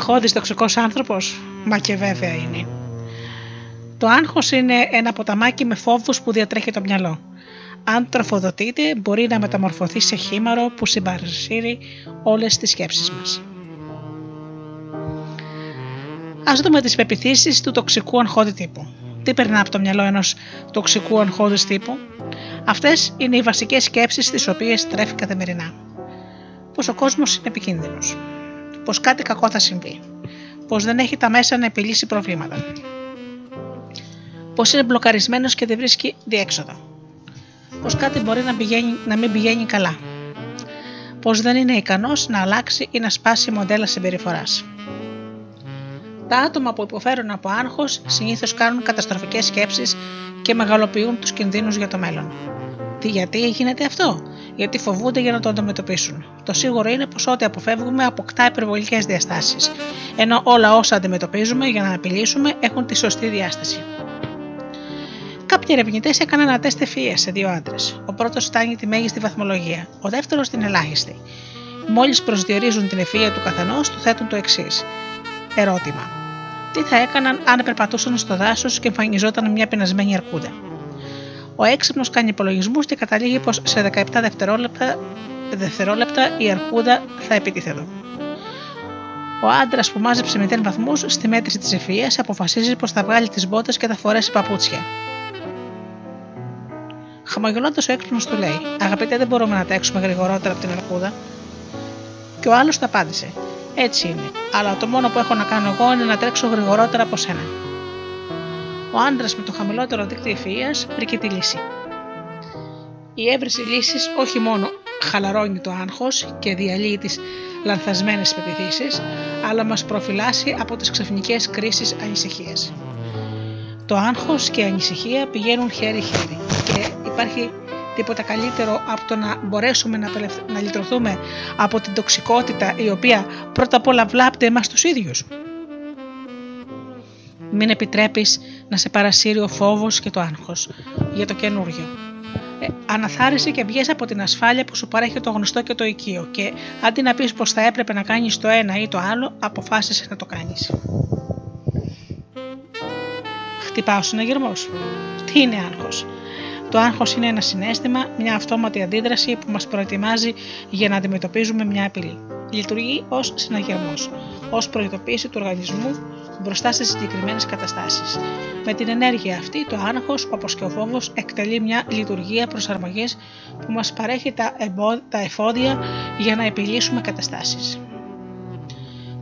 Αγχώδης τοξικός άνθρωπος; Μα και βέβαια είναι. Το άγχος είναι ένα ποταμάκι με φόβους που διατρέχει το μυαλό. Αν τροφοδοτείται μπορεί να μεταμορφωθεί σε χήμαρο που συμπαρασύρει όλες τις σκέψεις μας. Ας δούμε τις πεπιθήσεις του τοξικού αγχώδη τύπου. Τι περνά από το μυαλό ενός τοξικού αγχώδης τύπου; Αυτές είναι οι βασικές σκέψεις τις οποίες τρέφει καθημερινά. Πως ο κόσμος είναι επικίνδυνος πως κάτι κακό θα συμβεί, πως δεν έχει τα μέσα να επιλύσει προβλήματα, πως είναι μπλοκαρισμένος και δεν βρίσκει διέξοδο, πως κάτι μπορεί να, πηγαίνει, να μην πηγαίνει καλά, πως δεν είναι ικανός να αλλάξει ή να σπάσει μοντέλα συμπεριφοράς. Τα άτομα που υποφέρουν από άγχος συνήθως κάνουν καταστροφικές σκέψεις και μεγαλοποιούν τους κινδύνους για το μέλλον. Τι γιατί γίνεται αυτό, γιατί φοβούνται για να το αντιμετωπίσουν. Το σίγουρο είναι πως ό,τι αποφεύγουμε αποκτά υπερβολικές διαστάσεις, ενώ όλα όσα αντιμετωπίζουμε για να απειλήσουμε έχουν τη σωστή διάσταση. Κάποιοι ερευνητές έκαναν ένα τεστ ευφυία σε δύο άντρες. Ο πρώτος φτάνει τη μέγιστη βαθμολογία, ο δεύτερος την ελάχιστη. Μόλις προσδιορίζουν την ευφυία του καθενός, του θέτουν το εξής. Ερώτημα. Τι θα έκαναν αν περπατούσαν στο δάσος και εμφανιζόταν μια πεινασμένη αρκούδα; Ο έξυπνος κάνει υπολογισμούς και καταλήγει πως σε 17 δευτερόλεπτα, δευτερόλεπτα η αρκούδα θα επιτίθεται. Ο άντρας που μάζεψε 0 βαθμούς στη μέτρηση της ευφυία αποφασίζει πως θα βγάλει τις μπότες και θα φορέσει παπούτσια. Χαμογελώντας ο έξυπνος του λέει: Αγαπητέ, δεν μπορούμε να τρέξουμε γρηγορότερα από την αρκούδα. Και ο άλλος τα απάντησε: Έτσι είναι, αλλά το μόνο που έχω να κάνω εγώ είναι να τρέξω γρηγορότερα από σένα ο άντρας με το χαμηλότερο δίκτυο ευφυία βρήκε τη λύση. Η έβρεση λύσης όχι μόνο χαλαρώνει το άγχος και διαλύει τις λανθασμένες πεπιθήσεις, αλλά μας προφυλάσσει από τις ξαφνικές κρίσεις ανησυχίας. Το άγχος και η ανησυχία πηγαίνουν χέρι-χέρι και υπάρχει τίποτα καλύτερο από το να μπορέσουμε να, να λυτρωθούμε από την τοξικότητα η οποία πρώτα απ' όλα βλάπτει εμάς τους ίδιους. Μην επιτρέπεις να σε παρασύρει ο φόβος και το άγχος για το καινούργιο. Ε, αναθάρισε και βγες από την ασφάλεια που σου παρέχει το γνωστό και το οικείο και αντί να πεις πως θα έπρεπε να κάνεις το ένα ή το άλλο, αποφάσισες να το κάνεις. Χτυπάω συναγερμός. Τι είναι άγχος; Το άγχος είναι ένα συνέστημα, μια αυτόματη αντίδραση που μας προετοιμάζει για να αντιμετωπίζουμε μια απειλή. Λειτουργεί ως συναγερμός, ως προειδοποίηση του οργανισμού μπροστά σε συγκεκριμένες καταστάσεις. Με την ενέργεια αυτή, το άγχος, όπω και ο φόβο, εκτελεί μια λειτουργία προσαρμογής που μας παρέχει τα, τα εφόδια για να επιλύσουμε καταστάσεις.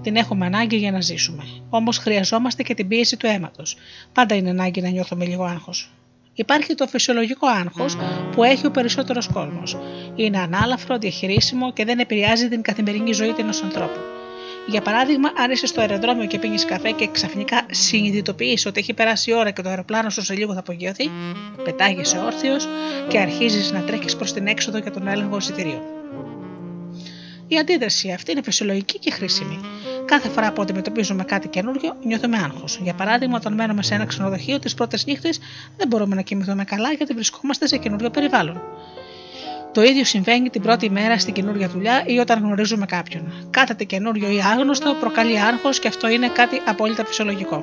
Την έχουμε ανάγκη για να ζήσουμε. Όμως χρειαζόμαστε και την πίεση του αίματος. Πάντα είναι ανάγκη να νιώθουμε λίγο άγχος. Υπάρχει το φυσιολογικό άγχος που έχει ο περισσότερος κόσμος. Είναι ανάλαφρο, διαχειρίσιμο και δεν επηρεάζει την καθημερινή ζωή ενός ανθρώπου. Για παράδειγμα, αν είσαι στο αεροδρόμιο και πίνεις καφέ και ξαφνικά συνειδητοποιείς ότι έχει περάσει η ώρα και το αεροπλάνο σου σε λίγο θα απογειωθεί, πετάγεσαι όρθιο και αρχίζεις να τρέχεις προς την έξοδο για τον έλεγχο εισιτηρίων. Η αντίδραση αυτή είναι φυσιολογική και χρήσιμη. Κάθε φορά που αντιμετωπίζουμε κάτι καινούριο, νιώθουμε άγχος. Για παράδειγμα, όταν μένουμε σε ένα ξενοδοχείο, τις πρώτες νύχτες δεν μπορούμε να κοιμηθούμε καλά γιατί βρισκόμαστε σε καινούριο περιβάλλον. Το ίδιο συμβαίνει την πρώτη μέρα στην καινούργια δουλειά ή όταν γνωρίζουμε κάποιον. Κάθε καινούριο ή άγνωστο προκαλεί άγχος και αυτό είναι κάτι απόλυτα φυσιολογικό.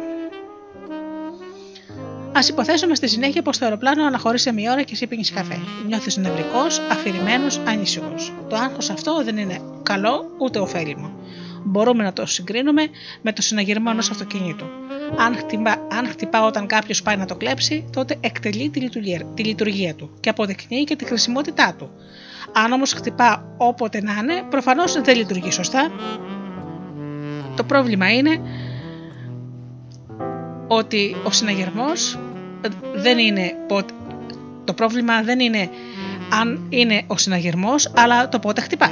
Α υποθέσουμε στη συνέχεια πως το αεροπλάνο αναχωρεί σε μία ώρα και εσύ πίνεις καφέ. Νιώθεις νευρικός, αφηρημένος, ανήσυχος. Το άγχος αυτό δεν είναι καλό ούτε ωφέλιμο μπορούμε να το συγκρίνουμε με το συναγερμό ενός αυτοκινήτου. Αν, χτυπά, αν χτυπά όταν κάποιος πάει να το κλέψει, τότε εκτελεί τη λειτουργία, τη λειτουργία του και αποδεικνύει και τη χρησιμότητά του. Αν όμως χτυπά όποτε να είναι, προφανώς δεν λειτουργεί σωστά. Το πρόβλημα είναι ότι ο συναγερμός δεν είναι το πρόβλημα δεν είναι αν είναι ο συναγερμός αλλά το πότε χτυπά.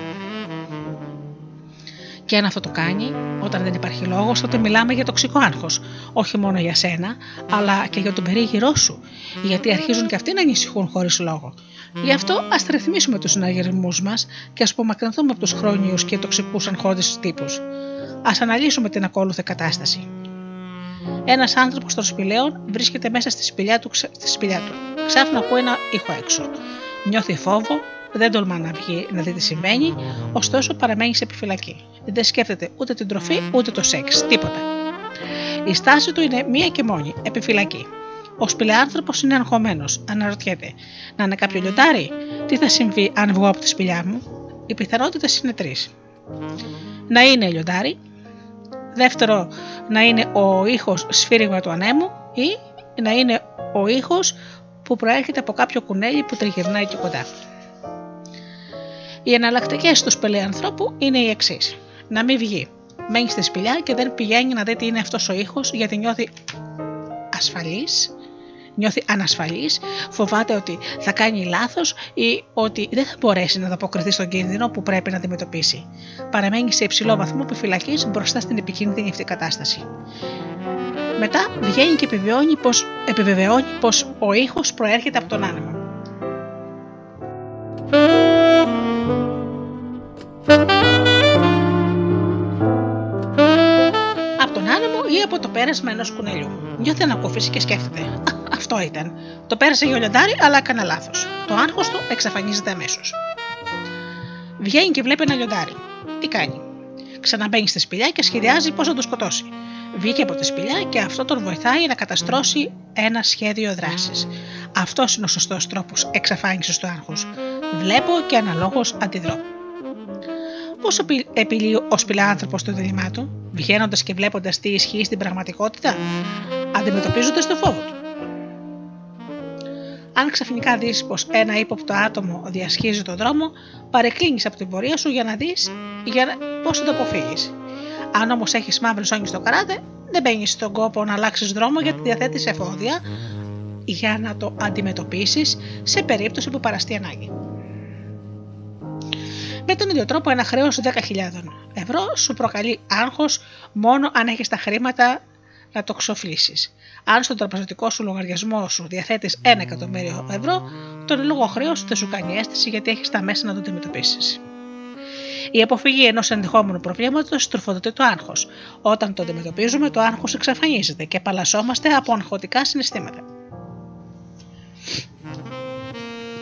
Και αν αυτό το κάνει, όταν δεν υπάρχει λόγος, τότε μιλάμε για τοξικό άγχος. Όχι μόνο για σένα, αλλά και για τον περίγυρό σου. Γιατί αρχίζουν και αυτοί να ανησυχούν χωρίς λόγο. Γι' αυτό ας ρυθμίσουμε τους συναγερμούς μας και ας απομακρυνθούμε από τους χρόνιους και τοξικούς αγχώδεις τύπους. Α αναλύσουμε την ακόλουθη κατάσταση. Ένας άνθρωπος των σπηλαίων βρίσκεται μέσα στη σπηλιά του. Στη σπηλιά του. Ξάφνα ακούει ένα ήχο έξω. Νιώθει φόβο, δεν τολμά να βγει να δει τι συμβαίνει, ωστόσο παραμένει σε επιφυλακή. Δεν σκέφτεται ούτε την τροφή ούτε το σεξ, τίποτα. Η στάση του είναι μία και μόνη, επιφυλακή. Ο σπηλεάνθρωπο είναι αγχωμένος, αναρωτιέται. Να είναι κάποιο λιοντάρι, τι θα συμβεί αν βγω από τη σπηλιά μου; Οι πιθανότητες είναι τρεις. Να είναι λιοντάρι, δεύτερο να είναι ο ήχος σφύριγμα του ανέμου ή να είναι ο ήχος που προέρχεται από κάποιο κουνέλι που τριγυρνάει και κοντά. Οι εναλλακτικές του σπηλεανθρώπου είναι οι εξής. Να μην βγει. Μένει στη σπηλιά και δεν πηγαίνει να δει τι είναι αυτός ο ήχος γιατί νιώθει ασφαλής, νιώθει ανασφαλής, φοβάται ότι θα κάνει λάθος ή ότι δεν θα μπορέσει να ανταποκριθεί στον κίνδυνο που πρέπει να αντιμετωπίσει. Παραμένει σε υψηλό βαθμό επιφυλακής μπροστά στην επικίνδυνη αυτή κατάσταση. Μετά βγαίνει και επιβεβαιώνει πως, επιβεβαιώνει πως ο ήχος προέρχεται από τον άνεμο. Από το πέρασμα ενός κουνελιού. Νιώθει ανακούφιση και σκέφτεται. «Α, Αυτό ήταν. Το πέρασε για λιοντάρι, αλλά έκανα λάθος. Το άγχος του εξαφανίζεται αμέσως. Βγαίνει και βλέπει ένα λιοντάρι. Τι κάνει; Ξαναμπαίνει στη σπηλιά και σχεδιάζει πώς θα το σκοτώσει. Βγήκε από τη σπηλιά και αυτό τον βοηθάει να καταστρώσει ένα σχέδιο δράσης. Αυτός είναι ο σωστός τρόπος εξαφάνισης του άγχους. Βλέπω και αναλόγως αντιδρώ. Πώς επιλύει ο σπηλάνθρωπο το δίλημά του, βγαίνοντας και βλέποντας τι ισχύει στην πραγματικότητα, αντιμετωπίζοντας το φόβο του; Αν ξαφνικά δεις πως ένα ύποπτο άτομο διασχίζει τον δρόμο, παρεκκλίνεις από την πορεία σου για να δεις πώς θα το αποφύγεις. Αν όμως έχεις μαύρη ζώνη στο καράτε, δεν μπαίνεις στον κόπο να αλλάξεις δρόμο γιατί διαθέτεις εφόδια για να το αντιμετωπίσεις σε περίπτωση που παραστεί ανάγκη. Με τον ίδιο τρόπο, ένα χρέος 10.000 ευρώ σου προκαλεί άγχος μόνο αν έχεις τα χρήματα να το ξοφλήσεις. Αν στον τραπεζικό σου λογαριασμό σου διαθέτεις 1 εκατομμύριο ευρώ, τον λόγο χρέος δεν σου κάνει αίσθηση γιατί έχεις τα μέσα να το αντιμετωπίσεις. Η αποφυγή ενός ενδεχόμενου προβλήματος τροφοδοτεί το άγχος. Όταν το αντιμετωπίζουμε, το άγχος εξαφανίζεται και απαλλασσόμαστε από αγχωτικά συναισθήματα.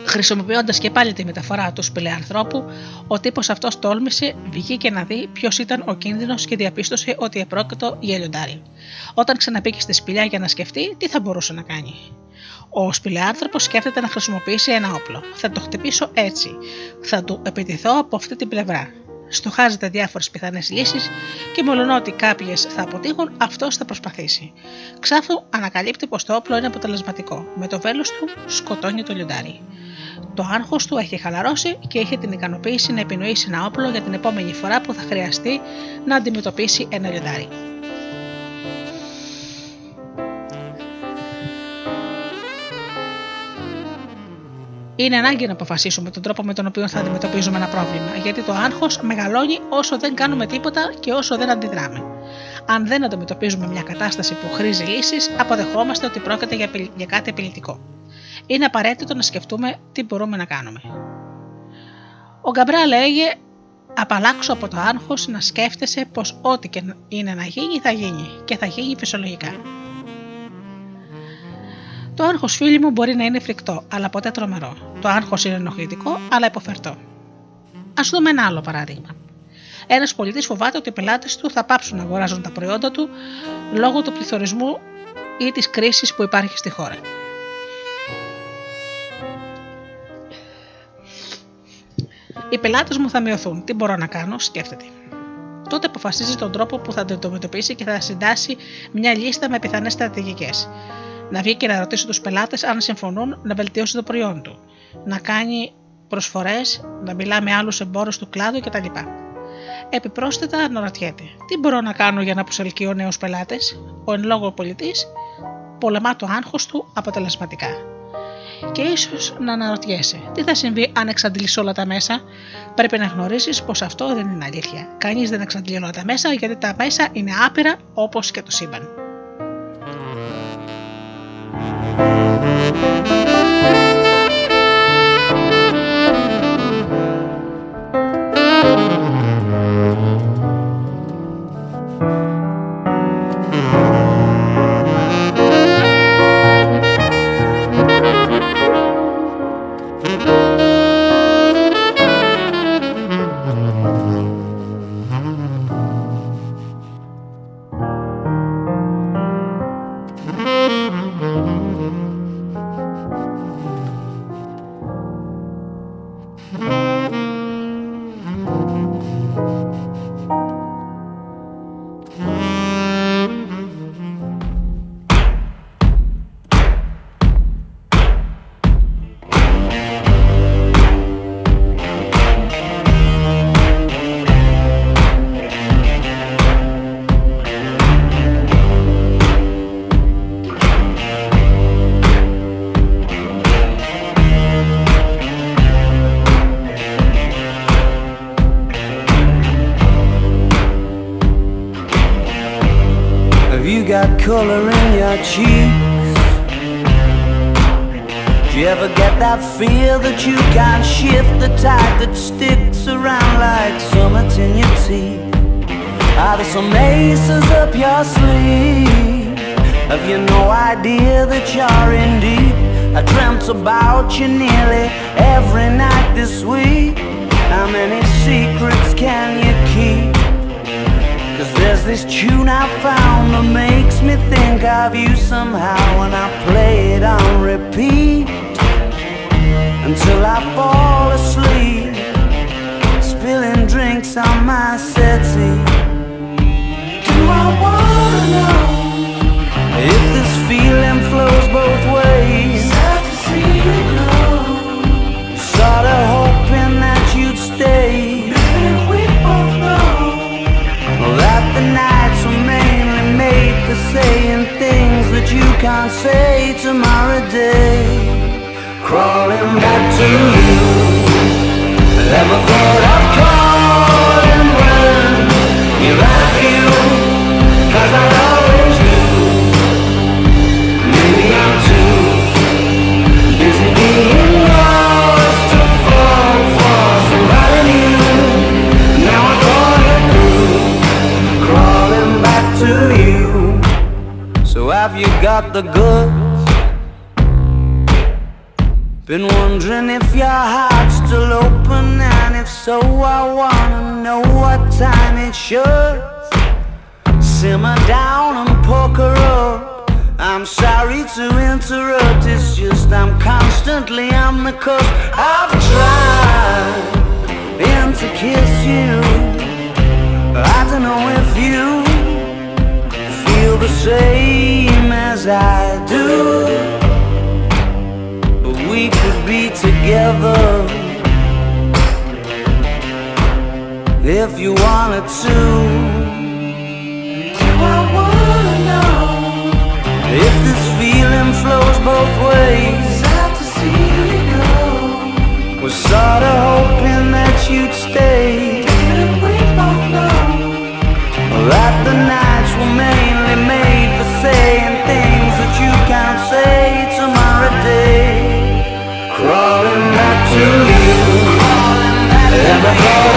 Χρησιμοποιώντας και πάλι τη μεταφορά του σπηλεανθρώπου, ο τύπος αυτός τόλμησε, βγήκε να δει ποιος ήταν ο κίνδυνος και διαπίστωσε ότι επρόκειτο για λιοντάρι. Όταν ξαναπήκε στη σπηλιά για να σκεφτεί, τι θα μπορούσε να κάνει. Ο σπηλεάνθρωπο σκέφτεται να χρησιμοποιήσει ένα όπλο. Θα το χτυπήσω έτσι. Θα του επιτηθώ από αυτή την πλευρά. Στοχάζεται διάφορες πιθανές λύσεις και μολονότι κάποιες θα αποτύχουν, αυτός θα προσπαθήσει. Ξάφου ανακαλύπτει πως το όπλο είναι αποτελεσματικό. Με το βέλος του σκοτώνει το λιοντάρι. Το άγχος του έχει χαλαρώσει και είχε την ικανοποίηση να επινοήσει ένα όπλο για την επόμενη φορά που θα χρειαστεί να αντιμετωπίσει ένα λιοντάρι. Είναι ανάγκη να αποφασίσουμε τον τρόπο με τον οποίο θα αντιμετωπίζουμε ένα πρόβλημα, γιατί το άγχος μεγαλώνει όσο δεν κάνουμε τίποτα και όσο δεν αντιδράμε. Αν δεν αντιμετωπίζουμε μια κατάσταση που χρήζει λύση, αποδεχόμαστε ότι πρόκειται για, για κάτι επιλητικό είναι απαραίτητο να σκεφτούμε τι μπορούμε να κάνουμε. Ο Γκαμπρά λέγε απαλλάξω από το άγχος να σκέφτεσαι πως ό,τι και είναι να γίνει θα γίνει και θα γίνει φυσιολογικά. Το άγχος φίλοι μου μπορεί να είναι φρικτό, αλλά ποτέ τρομερό. Το άγχος είναι ενοχλητικό, αλλά υποφερτό. Α δούμε ένα άλλο παράδειγμα. Ένας πολιτή φοβάται ότι οι πελάτες του θα πάψουν να αγοράζουν τα προϊόντα του λόγω του πληθωρισμού ή της κρίσης που υπάρχει στη χώρα. Οι πελάτες μου θα μειωθούν. Τι μπορώ να κάνω, σκέφτεται. Τότε αποφασίζει τον τρόπο που θα το αντιμετωπίσει και θα συντάσει μια λίστα με πιθανές στρατηγικές να βγει και να ρωτήσει τους πελάτες αν συμφωνούν να βελτιώσει το προϊόν του, να κάνει προσφορές, να μιλά με άλλους εμπόρους του κλάδου κτλ. Επιπρόσθετα αναρωτιέται, τι μπορώ να κάνω για να προσελκύω νέους πελάτες, ο εν λόγω πολιτής πολεμά το άγχος του αποτελεσματικά. Και ίσως να αναρωτιέσαι, τι θα συμβεί αν εξαντλησει όλα τα μέσα; Πρέπει να γνωρίσεις πως αυτό δεν είναι αλήθεια. Κανείς δεν εξαντλεί όλα τα μέσα γιατί τα μέσα είναι άπειρα όπως και το σύμπαν. So I wanna know what time it should Simmer down and poker up. I'm sorry to interrupt It's just I'm constantly on the coast. I've tried been to kiss you. I don't know if you feel the same as I do But we could be together. if you wanted to. Do I wanna know if this feeling flows both ways? Out to see you go. Was sorta hoping that you'd stay. That the nights were mainly made for saying things that you can't say tomorrow day? Crawling back to you. Never thought.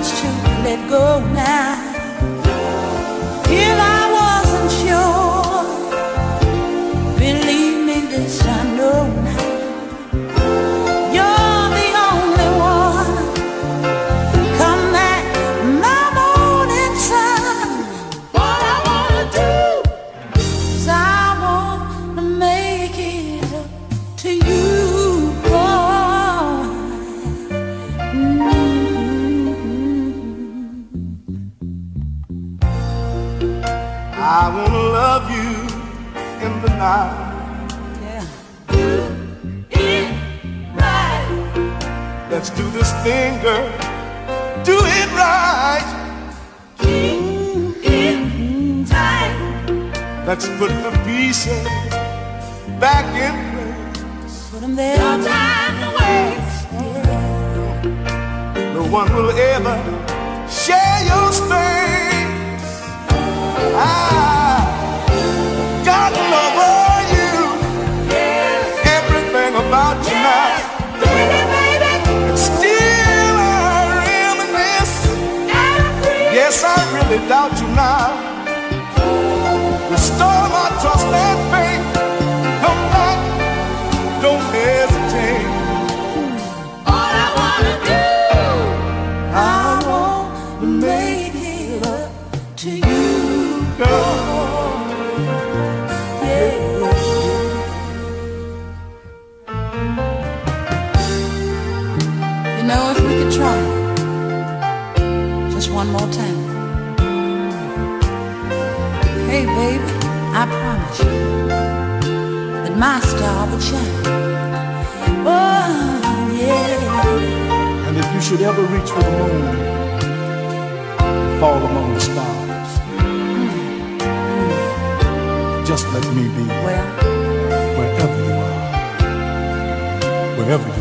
much to let go now. Here I Yeah. do it right. Let's do this thing, girl. Do it right. Keep it tight. Let's put the pieces back in place. Put them there. No time to waste. No one will ever share your space. I without you could ever reach for the moon and fall among the stars. Just let me be well. wherever you are, wherever you are.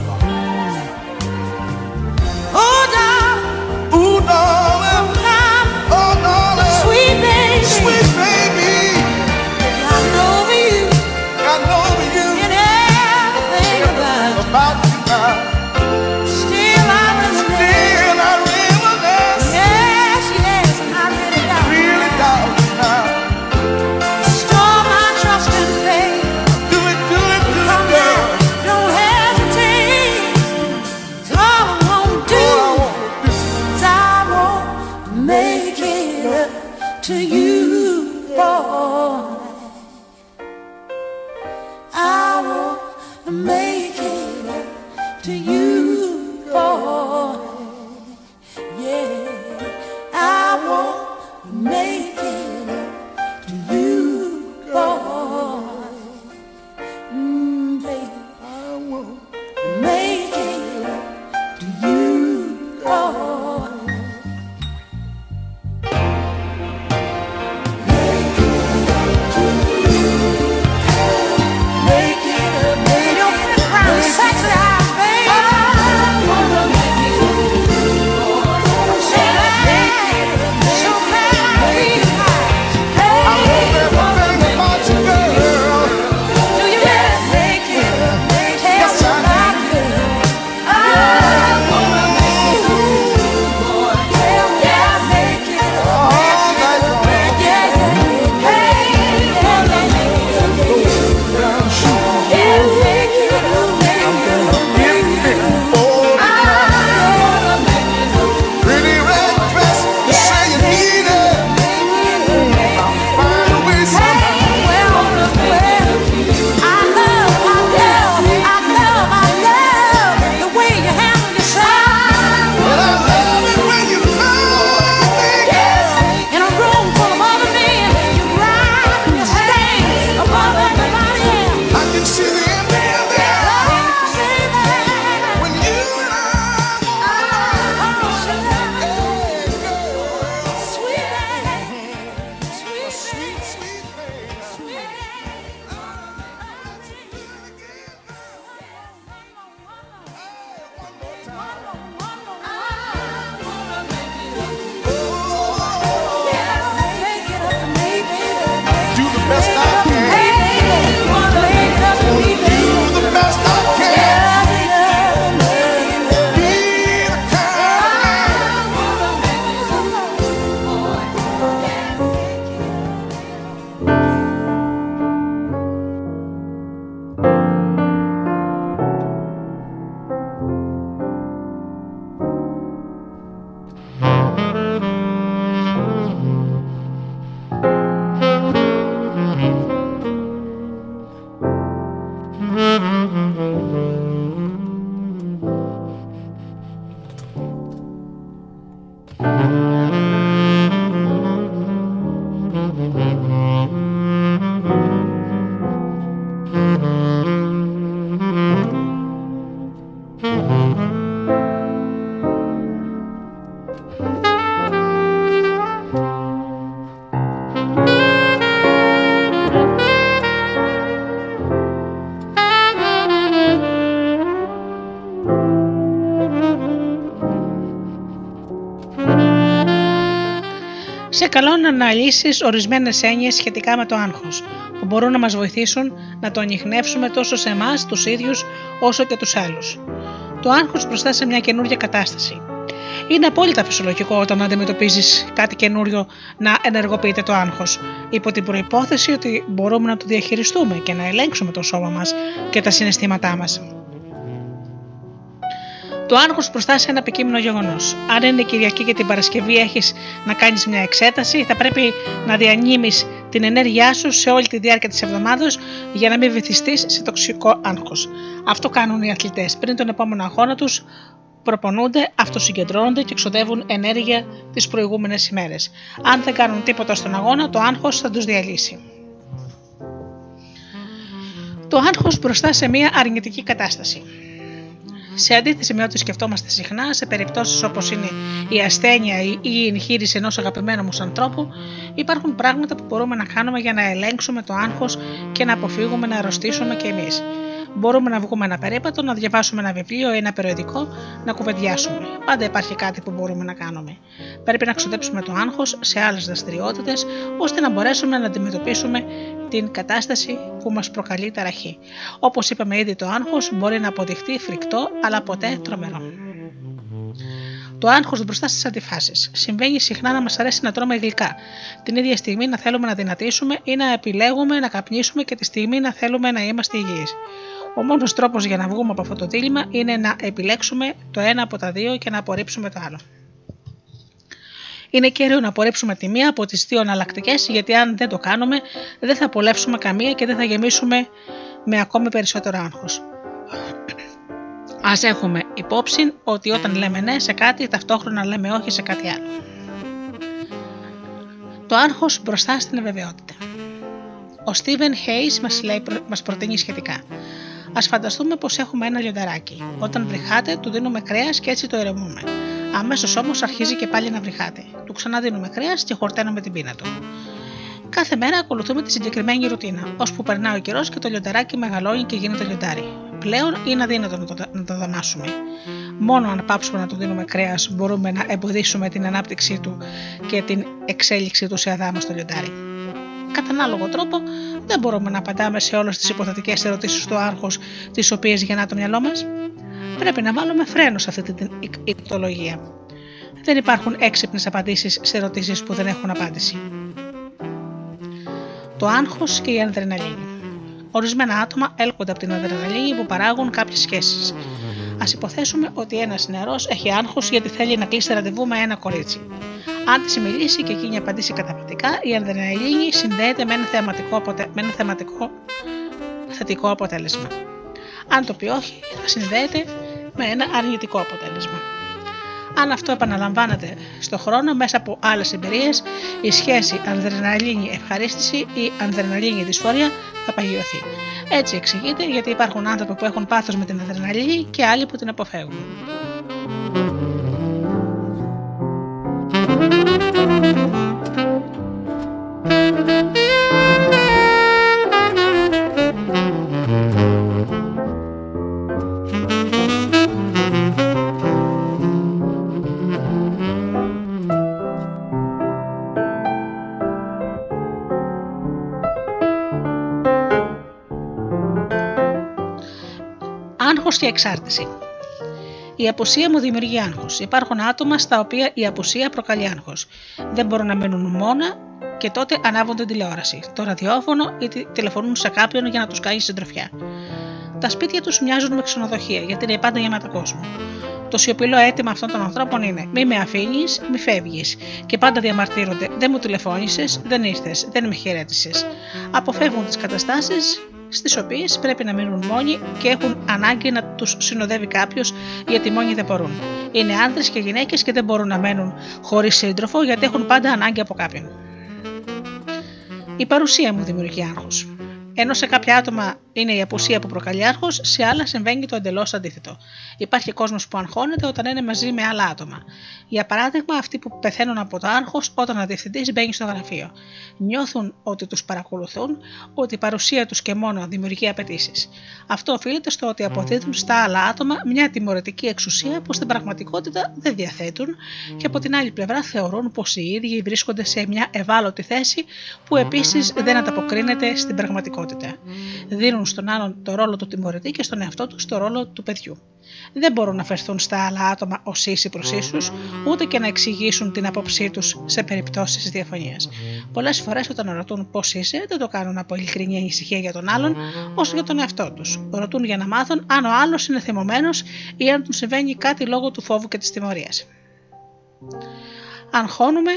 Αναλύσεις ορισμένες έννοιες σχετικά με το άγχος, που μπορούν να μας βοηθήσουν να το ανοιχνεύσουμε τόσο σε εμάς τους ίδιους όσο και τους άλλους. Το άγχος μπροστά σε μια καινούργια κατάσταση. Είναι απόλυτα φυσιολογικό όταν αντιμετωπίζεις κάτι καινούριο να ενεργοποιείται το άγχος, υπό την προπόθεση ότι μπορούμε να το διαχειριστούμε και να ελέγξουμε το σώμα μας και τα συναισθήματά μας. Το άγχος μπροστά σε ένα επικείμενο γεγονός. Αν είναι Κυριακή και την Παρασκευή έχεις να κάνεις μια εξέταση, θα πρέπει να διανύμεις την ενέργειά σου σε όλη τη διάρκεια της εβδομάδα για να μην βυθιστείς σε τοξικό άγχος. Αυτό κάνουν οι αθλητές. Πριν τον επόμενο αγώνα τους, προπονούνται, αυτοσυγκεντρώνονται και εξοδεύουν ενέργεια τις προηγούμενες ημέρες. Αν δεν κάνουν τίποτα στον αγώνα, το άγχος θα τους διαλύσει. Το άγχος μπροστά σε μια αρνητική κατάσταση. Σε αντίθεση με ό,τι σκεφτόμαστε συχνά, σε περιπτώσεις όπως είναι η ασθένεια ή η εγχείρηση ενός αγαπημένου μας ανθρώπου, υπάρχουν πράγματα που μπορούμε να κάνουμε για να ελέγξουμε το άγχος και να αποφύγουμε να αρρωστήσουμε κι εμείς. Μπορούμε να βγούμε ένα περίπατο, να διαβάσουμε ένα βιβλίο ή ένα περιοδικό, να κουβεντιάσουμε. Πάντα υπάρχει κάτι που μπορούμε να κάνουμε. Πρέπει να ξοδέψουμε το άγχος σε άλλες δραστηριότητες, ώστε να μπορέσουμε να αντιμετωπίσουμε την κατάσταση που μας προκαλεί ταραχή. Όπως είπαμε ήδη το άγχος μπορεί να αποδειχτεί φρικτό αλλά ποτέ τρομερό. Το άγχος μπροστά στις αντιφάσεις. Συμβαίνει συχνά να μας αρέσει να τρώμε γλυκά. Την ίδια στιγμή να θέλουμε να δυνατήσουμε ή να επιλέγουμε να καπνίσουμε και τη στιγμή να θέλουμε να είμαστε υγιείς. Ο μόνος τρόπος για να βγούμε από αυτό το δίλημα είναι να επιλέξουμε το ένα από τα δύο και να απορρίψουμε το άλλο. Είναι καιρό να απορρίψουμε τη μία από τις δύο εναλλακτικές, γιατί αν δεν το κάνουμε, δεν θα απολαύσουμε καμία και δεν θα γεμίσουμε με ακόμη περισσότερο άγχος. Α έχουμε υπόψη ότι όταν λέμε ναι σε κάτι, ταυτόχρονα λέμε όχι σε κάτι άλλο. Το άγχος μπροστά στην αβεβαιότητα. Ο Στίβεν Hayes μας, λέει, μας προτείνει σχετικά. Α φανταστούμε πως έχουμε ένα λιονταράκι. Όταν βρυχάτε, του δίνουμε κρέας και έτσι το ερεμούμε. Αμέσως όμως αρχίζει και πάλι να βρυχάτε. Του ξαναδίνουμε κρέας και χορταίνουμε την πείνα του. Κάθε μέρα ακολουθούμε τη συγκεκριμένη ρουτίνα, ώσπου περνάει ο καιρός και το λιονταράκι μεγαλώνει και γίνεται λιοντάρι. Πλέον είναι αδύνατο να το, να το δαμάσουμε. Μόνο αν πάψουμε να του δίνουμε κρέας μπορούμε να εμποδίσουμε την ανάπτυξή του και την εξέλιξή του σε αδάμαστο λιοντάρι. Κατά ανάλογο τρόπο, δεν μπορούμε να απαντάμε σε όλες τις υποθετικές ερωτήσεις του άρχους, τις οποίες γεννά το μυαλό μας. Πρέπει να βάλουμε φρένο σε αυτή την ηκτολογία. Δεν υπάρχουν έξυπνες απαντήσεις σε ερωτήσεις που δεν έχουν απάντηση. Το άγχος και η αδρεναλίνη. Ορισμένα άτομα έλκονται από την αδρεναλίνη που παράγουν κάποιες σχέσεις. Α υποθέσουμε ότι ένας νεαρός έχει άγχος γιατί θέλει να κλείσει ραντεβού με ένα κορίτσι. Αν της μιλήσει και εκείνη απαντήσει καταπληκτικά, η αδρεναλίνη συνδέεται με ένα, θεαματικό, αποτε... με ένα θεματικό θετικό αποτέλεσμα. Αν το πει όχι, θα συνδέεται με ένα αρνητικό αποτέλεσμα. Αν αυτό επαναλαμβάνεται στο χρόνο μέσα από άλλες εμπειρίες, η σχέση αδρεναλίνη ευχαρίστηση ή αδρεναλίνη δυσφορία θα παγιωθεί. Έτσι εξηγείται γιατί υπάρχουν άνθρωποι που έχουν πάθος με την αδρεναλίνη και άλλοι που την αποφεύγουν. Άγχος και εξάρτηση. Η απουσία μου δημιουργεί άγχος. Υπάρχουν άτομα στα οποία η απουσία προκαλεί άγχος. Δεν μπορούν να μένουν μόνα και τότε ανάβουν την τηλεόραση, το ραδιόφωνο ή τηλεφωνούν σε κάποιον για να τους κάνει συντροφιά. Τα σπίτια τους μοιάζουν με ξενοδοχεία γιατί είναι πάντα γεμάτα κόσμο. Το σιωπηλό αίτημα αυτών των ανθρώπων είναι μη με αφήνεις, μη φεύγεις. Και πάντα διαμαρτύρονται: Δεν μου τηλεφώνησες, δεν ήρθες, δεν με χαιρέτησες. Αποφεύγουν τις καταστάσεις στις οποίες πρέπει να μείνουν μόνοι και έχουν ανάγκη να τους συνοδεύει κάποιος γιατί μόνοι δεν μπορούν. Είναι άντρες και γυναίκες και δεν μπορούν να μένουν χωρίς σύντροφο γιατί έχουν πάντα ανάγκη από κάποιον. Η παρουσία μου δημιουργεί άγχος. Ενώ σε κάποια άτομα είναι η απουσία που προκαλεί άγχο, σε άλλα συμβαίνει το εντελώς αντίθετο. Υπάρχει κόσμος που αγχώνεται όταν είναι μαζί με άλλα άτομα. Για παράδειγμα, αυτοί που πεθαίνουν από το άγχο όταν ο διευθυντής μπαίνει στο γραφείο. Νιώθουν ότι τους παρακολουθούν, ότι η παρουσία τους και μόνο δημιουργεί απαιτήσεις. Αυτό οφείλεται στο ότι αποδίδουν στα άλλα άτομα μια τιμωρητική εξουσία που στην πραγματικότητα δεν διαθέτουν και από την άλλη πλευρά θεωρούν πως οι ίδιοι βρίσκονται σε μια ευάλωτη θέση που επίσης δεν ανταποκρίνεται στην πραγματικότητα. Δίνουν στον άλλον το ρόλο του τιμωρητή και στον εαυτό του το ρόλο του παιδιού. Δεν μπορούν να φερθούν στα άλλα άτομα ως ίσοι προς ίσους, ούτε και να εξηγήσουν την άποψή τους σε περιπτώσεις διαφωνίας. Πολλές φορές όταν ρωτούν πώς είσαι, δεν το κάνουν από ειλικρινή ανησυχία για τον άλλον, όσο για τον εαυτό τους. Ρωτούν για να μάθουν αν ο άλλος είναι θυμωμένος ή αν του συμβαίνει κάτι λόγω του φόβου και της τιμωρίας. Αγχώνουμε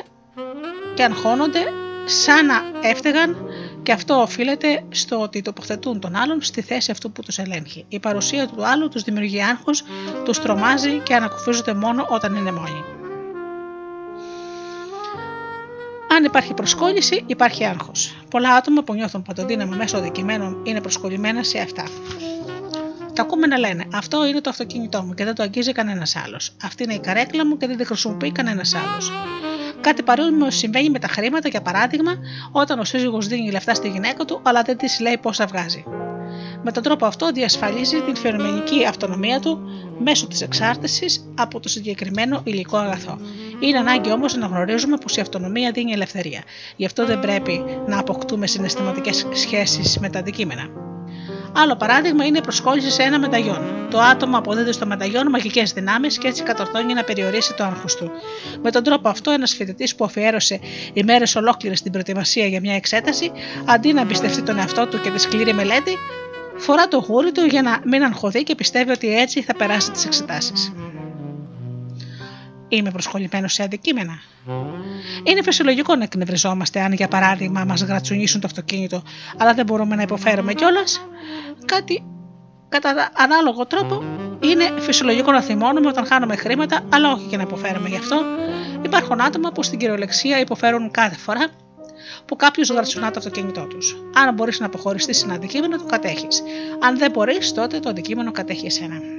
και αγχώνονται σαν να έφταιγαν και αυτό οφείλεται στο ότι τοποθετούν τον άλλον στη θέση αυτού που τους ελέγχει. Η παρουσία του άλλου τους δημιουργεί άγχος, τους τρομάζει και ανακουφίζονται μόνο όταν είναι μόνοι. Αν υπάρχει προσκόλληση, υπάρχει άγχος. Πολλά άτομα που νιώθουν παντοδύναμο μέσω δικημένων είναι προσκολλημένα σε αυτά. Τα ακούμε να λένε: Αυτό είναι το αυτοκίνητό μου και δεν το αγγίζει κανένας άλλος. Αυτή είναι η καρέκλα μου και δεν τη χρησιμοποιεί κανένας άλλος. Κάτι παρόμοιο συμβαίνει με τα χρήματα, για παράδειγμα, όταν ο σύζυγος δίνει λεφτά στη γυναίκα του, αλλά δεν της λέει πόσα βγάζει. Με τον τρόπο αυτό διασφαλίζει την φαινομενική αυτονομία του μέσω της εξάρτησης από το συγκεκριμένο υλικό αγαθό. Είναι ανάγκη όμως να γνωρίζουμε πως η αυτονομία δίνει ελευθερία. Γι' αυτό δεν πρέπει να αποκτούμε συναισθηματικές σχέσεις με τα αντικείμενα. Άλλο παράδειγμα είναι η προσκόλληση σε ένα μεταγιόν. Το άτομο αποδίδει στο μεταγιόν μαγικές δυνάμεις και έτσι κατορθώνει να περιορίσει το άγχος του. Με τον τρόπο αυτό, ένας φοιτητής που αφιέρωσε ημέρες ολόκληρες στην προετοιμασία για μια εξέταση, αντί να εμπιστευτεί τον εαυτό του και τη σκληρή μελέτη, φορά το γούρι του για να μην αγχωθεί και πιστεύει ότι έτσι θα περάσει τις εξετάσεις. Είμαι προσχολημένο σε αντικείμενα. Είναι φυσιολογικό να εκνευριζόμαστε αν, για παράδειγμα, μας γρατσουνίσουν το αυτοκίνητο, αλλά δεν μπορούμε να υποφέρουμε κιόλας. Κάτι κατά ανάλογο τρόπο είναι φυσιολογικό να θυμώνουμε όταν χάνουμε χρήματα, αλλά όχι και να υποφέρουμε γι' αυτό. Υπάρχουν άτομα που στην κυριολεξία υποφέρουν κάθε φορά που κάποιος γρατσουνά το αυτοκίνητό τους. Αν μπορείς να αποχωριστείς ένα αντικείμενο, το κατέχεις. Αν δεν μπορείς, τότε το αντικείμενο κατέχει εσένα.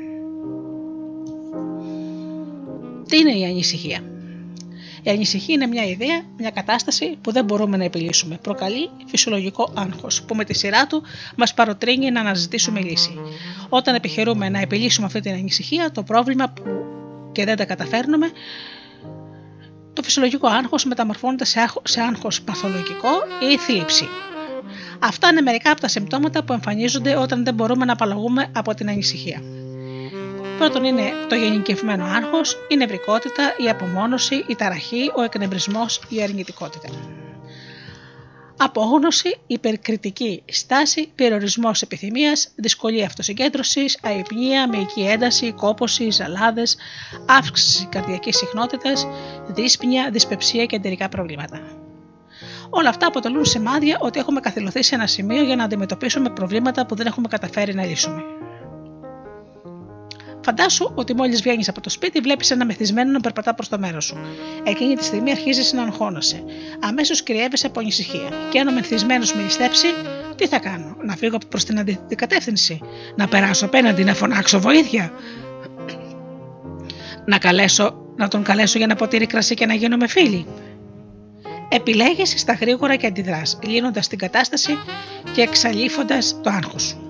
Τι είναι η ανησυχία. Η ανησυχία είναι μια ιδέα, μια κατάσταση που δεν μπορούμε να επιλύσουμε. Προκαλεί φυσιολογικό άγχος, που με τη σειρά του μας παροτρύνει να αναζητήσουμε λύση. Όταν επιχειρούμε να επιλύσουμε αυτή την ανησυχία, το πρόβλημα που και δεν τα καταφέρνουμε, το φυσιολογικό άγχος μεταμορφώνεται σε άγχος παθολογικό ή θλίψη. Αυτά είναι μερικά από τα συμπτώματα που εμφανίζονται όταν δεν μπορούμε να απαλλαγούμε από την ανησυχία. Πρώτον είναι το γενικευμένο άγχος, η νευρικότητα, η απομόνωση, η ταραχή, ο εκνευρισμός, η αρνητικότητα. Απόγνωση, υπερκριτική στάση, περιορισμός επιθυμίας, δυσκολία αυτοσυγκέντρωσης, αϊπνία, μυϊκή ένταση, κόποση, ζαλάδες, αύξηση καρδιακής συχνότητας, δύσπνοια, δυσπεψία και εντερικά προβλήματα. Όλα αυτά αποτελούν σημάδια ότι έχουμε καθυλωθεί σε ένα σημείο για να αντιμετωπίσουμε προβλήματα που δεν έχουμε καταφέρει να λύσουμε. Φαντάσου ότι μόλις βγαίνεις από το σπίτι, βλέπεις ένα μεθυσμένο να περπατά προς το μέρος σου. Εκείνη τη στιγμή αρχίζεις να αγχώνεσαι. Αμέσως κυριεύεσαι από ανησυχία. Και αν ο μεθυσμένος με ληστέψει, τι θα κάνω, να φύγω προς την αντίθετη κατεύθυνση, να περάσω απέναντι, να φωνάξω βοήθεια; Να, καλέσω, να τον καλέσω για να ποτήρι κρασί και να γίνουμε φίλοι; Επιλέγεις στα γρήγορα και αντιδράς, λύνοντας την κατάσταση και εξαλείφοντας το άγχος σου.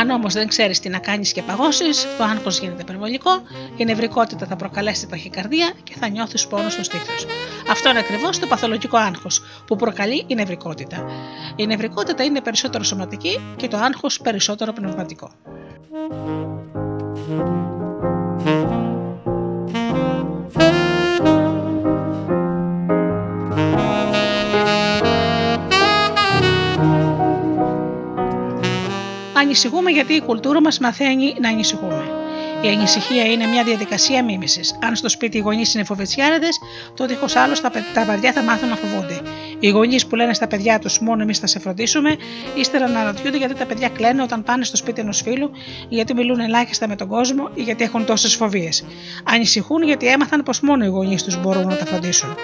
Αν όμως δεν ξέρεις τι να κάνεις και παγώσεις, το άγχος γίνεται υπερβολικό, η νευρικότητα θα προκαλέσει ταχυκαρδία και θα νιώθεις πόνο στο στήθος. Αυτό είναι ακριβώς το παθολογικό άγχος που προκαλεί η νευρικότητα. Η νευρικότητα είναι περισσότερο σωματική και το άγχος περισσότερο πνευματικό. Ανησυχούμε γιατί η κουλτούρα μας μαθαίνει να ανησυχούμε. Η ανησυχία είναι μια διαδικασία μίμησης. Αν στο σπίτι οι γονείς είναι φοβετσιάρεδε, το δίχω άλλος τα, παι- τα παιδιά θα μάθουν να φοβούνται. Οι γονείς που λένε στα παιδιά τους μόνο εμείς θα σε φροντίσουμε, ύστερα να αναρωτιούνται γιατί τα παιδιά κλαίνε όταν πάνε στο σπίτι ενός φίλου, γιατί μιλούν ελάχιστα με τον κόσμο ή γιατί έχουν τόσες φοβίες. Ανησυχούν γιατί έμαθαν πως μόνο οι γονείς τους μπορούν να τα φροντίσουν.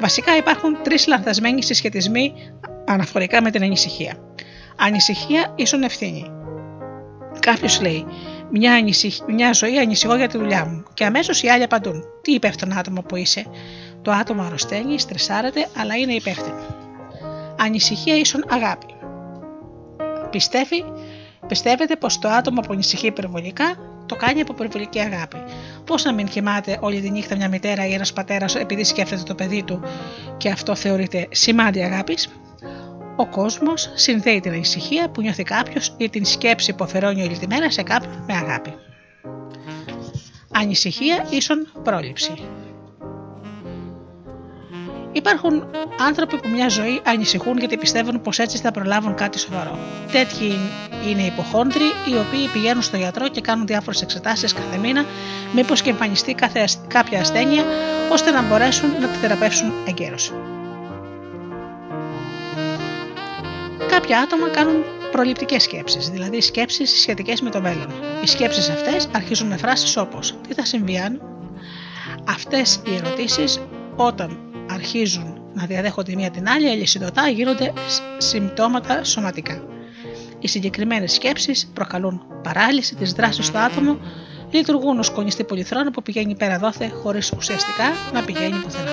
Βασικά υπάρχουν τρεις λανθασμένοι συσχετισμοί αναφορικά με την ανησυχία. Ανησυχία ίσον ευθύνη. Κάποιος λέει: μια, ανησυχ... μια ζωή ανησυχώ για τη δουλειά μου. Και αμέσως οι άλλοι απαντούν: Τι υπεύθυνο άτομο που είσαι. Το άτομο αρρωσταίνει, στρεσάρεται, αλλά είναι υπεύθυνο. Ανησυχία ίσον αγάπη. Πιστεύει, πιστεύετε πως το άτομο που ανησυχεί υπερβολικά το κάνει από υπερβολική αγάπη. Πώς να μην κοιμάται όλη τη νύχτα μια μητέρα ή ένας πατέρας επειδή σκέφτεται το παιδί του και αυτό θεωρείται σημάδι αγάπης; Ο κόσμος συνδέει την ανησυχία που νιώθει κάποιος ή την σκέψη που αφαιρώνει όλη τη μέρα σε κάποιον με αγάπη. Ανησυχία ίσον πρόληψη. Υπάρχουν άνθρωποι που μια ζωή ανησυχούν γιατί πιστεύουν πως έτσι θα προλάβουν κάτι σοβαρό. Τέτοιοι είναι οι υποχόντροι, οι οποίοι πηγαίνουν στο γιατρό και κάνουν διάφορες εξετάσεις κάθε μήνα, μήπως και εμφανιστεί κάθε ασ- κάποια ασθένεια, ώστε να μπορέσουν να τη θεραπεύσουν εγκαίρως. Κάποια άτομα κάνουν προληπτικές σκέψεις, δηλαδή σκέψεις σχετικές με το μέλλον. Οι σκέψεις αυτές αρχίζουν με φράσεις όπως Τι θα συμβεί αν; Αυτές οι ερωτήσεις, όταν αρχίζουν να διαδέχονται μία την άλλη, αλυσιδωτά γίνονται σ- συμπτώματα σωματικά. Οι συγκεκριμένες σκέψεις προκαλούν παράλυση της δράσης στο άτομο, λειτουργούν ως κονιστή πολυθρόνα που πηγαίνει πέρα δόθε χωρίς ουσιαστικά να πηγαίνει πουθενά.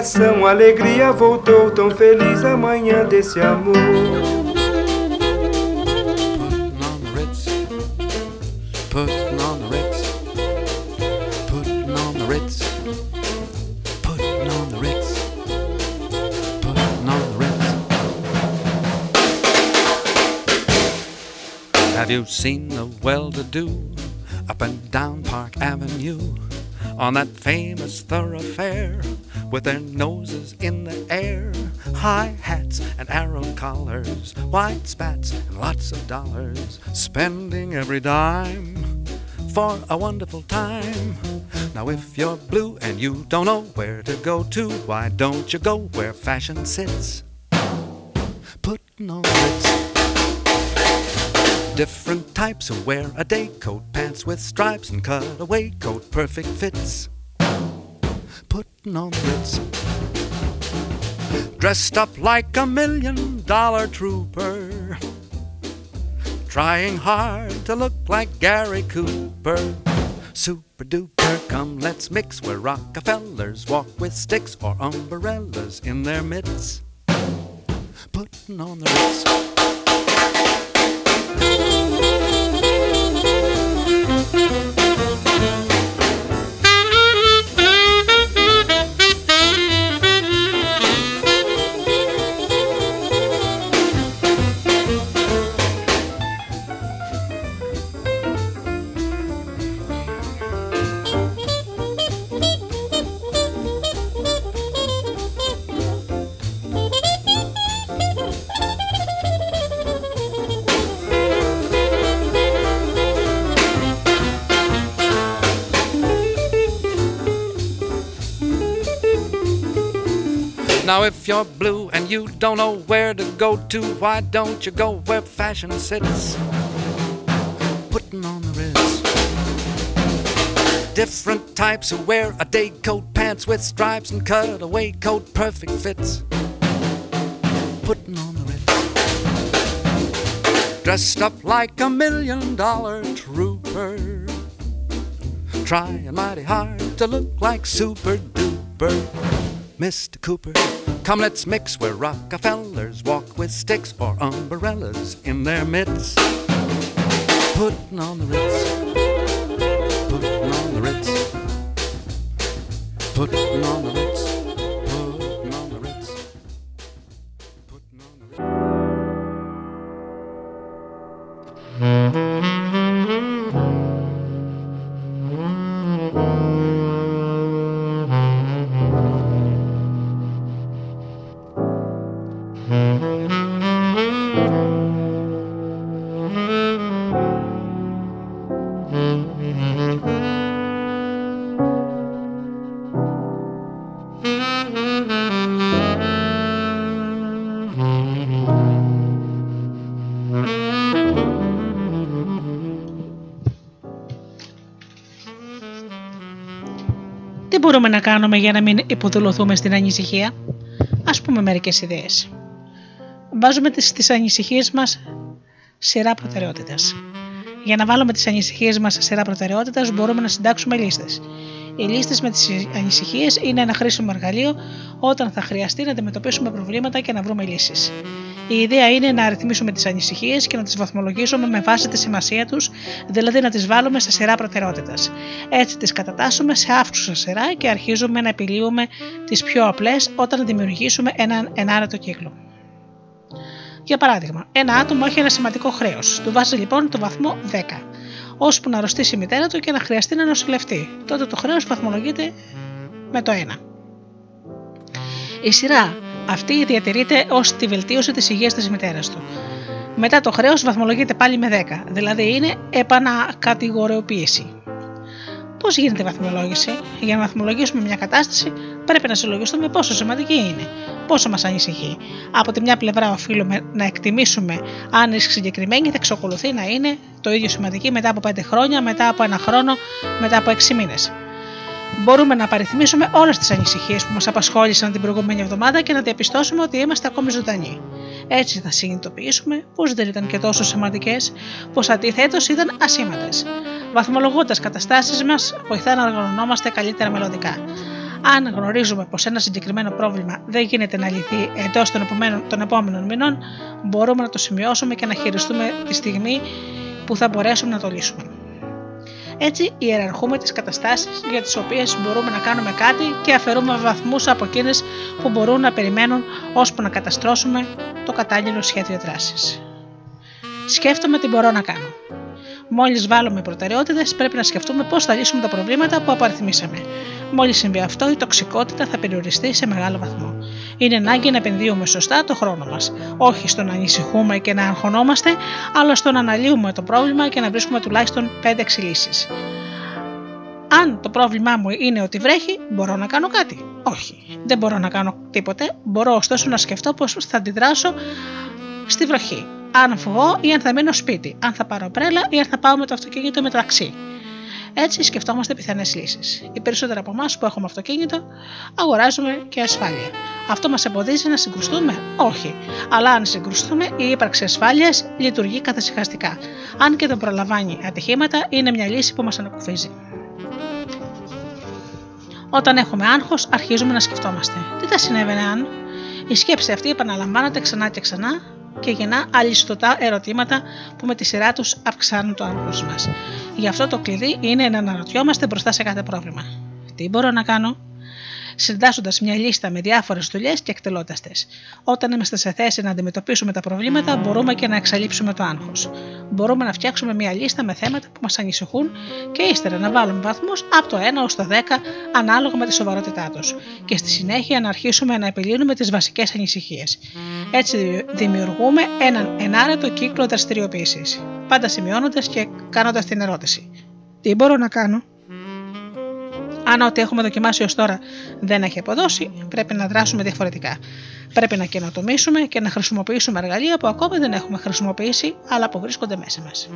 coração, alegria voltou tão feliz amanhã manhã desse amor. Have you seen the well-to-do up and down Park Avenue on that famous thoroughfare? With their noses in the air? High hats and arrow collars, white spats and lots of dollars, spending every dime for a wonderful time. Now, if you're blue and you don't know where to go to, why don't you go where fashion sits? Putting on Ritz. Different types who wear a day coat, pants with stripes and cutaway coat, perfect fits. Putting on the Ritz. Dressed up like a million dollar trooper. Trying hard to look like Gary Cooper. Super duper, come let's mix where Rockefellers walk with sticks or umbrellas in their mitts. Putting on the Ritz. Now, if you're blue and you don't know where to go to, why don't you go where fashion sits? Putting on the Ritz. Different types who wear a day coat, pants with stripes and cutaway coat, perfect fits. Putting on the Ritz. Dressed up like a million dollar trooper. Trying mighty hard to look like super duper. Mr. Cooper, come let's mix where Rockefellers walk with sticks or umbrellas in their mitts. Putting on the Ritz. Putting on the Ritz. Putting on the Ritz. Μπορούμε να κάνουμε για να μην υποδουλωθούμε στην ανησυχία; Ας πούμε μερικές ιδέες. Βάζουμε τις, τις ανησυχίες μας σειρά προτεραιότητας. Για να βάλουμε τις ανησυχίες μας σε σειρά προτεραιότητας μπορούμε να συντάξουμε λίστες. Οι λίστες με τις ανησυχίες είναι ένα χρήσιμο εργαλείο όταν θα χρειαστεί να αντιμετωπίσουμε προβλήματα και να βρούμε λύσεις. Η ιδέα είναι να αριθμίσουμε τις ανησυχίες και να τις βαθμολογήσουμε με βάση τη σημασία τους, δηλαδή να τις βάλουμε σε σειρά προτεραιότητας. Έτσι τις κατατάσσουμε σε αύξουσα σειρά και αρχίζουμε να επιλύουμε τις πιο απλές όταν δημιουργήσουμε έναν ενάρετο κύκλο. Για παράδειγμα, ένα άτομο έχει ένα σημαντικό χρέος. Του βάζει λοιπόν το βαθμό 10 ώσπου να αρρωστήσει η μητέρα του και να χρειαστεί να νοσηλευτεί. Τότε το χρέος βαθμολογείται με το 1. Η σειρά αυτή διατηρείται ως τη βελτίωση της υγείας της μητέρας του. Μετά το χρέος βαθμολογείται πάλι με 10, δηλαδή είναι επανακατηγοριοποίηση. Πώς γίνεται η βαθμολόγηση, Για να βαθμολογήσουμε μια κατάσταση, πρέπει να συλλογιστούμε πόσο σημαντική είναι, πόσο μας ανησυχεί. Από τη μια πλευρά, οφείλουμε να εκτιμήσουμε αν η συγκεκριμένη θα εξακολουθεί να είναι το ίδιο σημαντική μετά από 5 χρόνια, μετά από ένα χρόνο, μετά από 6 μήνες. Μπορούμε να παριθμίσουμε όλες τις ανησυχίες που μας απασχόλησαν την προηγούμενη εβδομάδα και να διαπιστώσουμε ότι είμαστε ακόμη ζωντανοί. Έτσι θα συνειδητοποιήσουμε πω δεν ήταν και τόσο σημαντικές, πως αντιθέτως ήταν ασήμαντες. Βαθμολογώντας καταστάσεις μας, βοηθά να οργανωνόμαστε καλύτερα μελλοντικά. Αν γνωρίζουμε πως ένα συγκεκριμένο πρόβλημα δεν γίνεται να λυθεί εντός των, επόμενων- των επόμενων μηνών, μπορούμε να το σημειώσουμε και να χειριστούμε τη στιγμή που θα μπορέσουμε να το λύσουμε. Έτσι, ιεραρχούμε τις καταστάσεις για τις οποίες μπορούμε να κάνουμε κάτι και αφαιρούμε βαθμούς από εκείνες που μπορούν να περιμένουν ώσπου να καταστρώσουμε το κατάλληλο σχέδιο δράσης. Σκέφτομαι τι μπορώ να κάνω. Μόλις βάλουμε προτεραιότητες, πρέπει να σκεφτούμε πώς θα λύσουμε τα προβλήματα που απαριθμίσαμε. Μόλις συμβεί αυτό, η τοξικότητα θα περιοριστεί σε μεγάλο βαθμό. Είναι ανάγκη να επενδύουμε σωστά το χρόνο μας. Όχι στο να ανησυχούμε και να αγχωνόμαστε, αλλά στο να αναλύουμε το πρόβλημα και να βρίσκουμε τουλάχιστον 5-6 λύσεις. Αν το πρόβλημά μου είναι ότι βρέχει, μπορώ να κάνω κάτι. Όχι, δεν μπορώ να κάνω τίποτε. Μπορώ ωστόσο να σκεφτώ πώς θα αντιδράσω στη βροχή. Αν βγω ή αν θα μείνω σπίτι. Αν θα πάρω πρέλα ή αν θα πάω με το αυτοκίνητο μεταξύ. Έτσι σκεφτόμαστε πιθανές λύσεις. Οι περισσότεροι από εμάς που έχουμε αυτοκίνητο αγοράζουμε και ασφάλεια. Αυτό μας εμποδίζει να συγκρουστούμε, Όχι. Αλλά αν συγκρουστούμε, η ύπαρξη ασφάλειας λειτουργεί καθησυχαστικά. Αν και δεν προλαμβάνει ατυχήματα, είναι μια λύση που μας ανακουφίζει. Όταν έχουμε άγχος, αρχίζουμε να σκεφτόμαστε. Τι θα συνέβαινε αν; Η σκέψη αυτή επαναλαμβάνεται ξανά και ξανά και γεννά αλιστοτά ερωτήματα που με τη σειρά τους αυξάνουν το άγχος μας. Γι' αυτό το κλειδί είναι να αναρωτιόμαστε μπροστά σε κάθε πρόβλημα. Τι μπορώ να κάνω, συντάσσοντας μια λίστα με διάφορες δουλειές και εκτελώντα τι. Όταν είμαστε σε θέση να αντιμετωπίσουμε τα προβλήματα, μπορούμε και να εξαλείψουμε το άγχος. Μπορούμε να φτιάξουμε μια λίστα με θέματα που μας ανησυχούν και ύστερα να βάλουμε βαθμούς από το 1 ως το 10 ανάλογα με τη σοβαρότητά τους. Και στη συνέχεια να αρχίσουμε να επιλύνουμε τις βασικές ανησυχίες. Έτσι δημιουργούμε έναν ενάρετο κύκλο δραστηριοποίησης. Πάντα σημειώνοντας και κάνοντας την ερώτηση. Τι μπορώ να κάνω, αν ό,τι έχουμε δοκιμάσει ως τώρα δεν έχει αποδώσει, πρέπει να δράσουμε διαφορετικά. Πρέπει να καινοτομήσουμε και να χρησιμοποιήσουμε εργαλεία που ακόμη δεν έχουμε χρησιμοποιήσει, αλλά που βρίσκονται μέσα μας.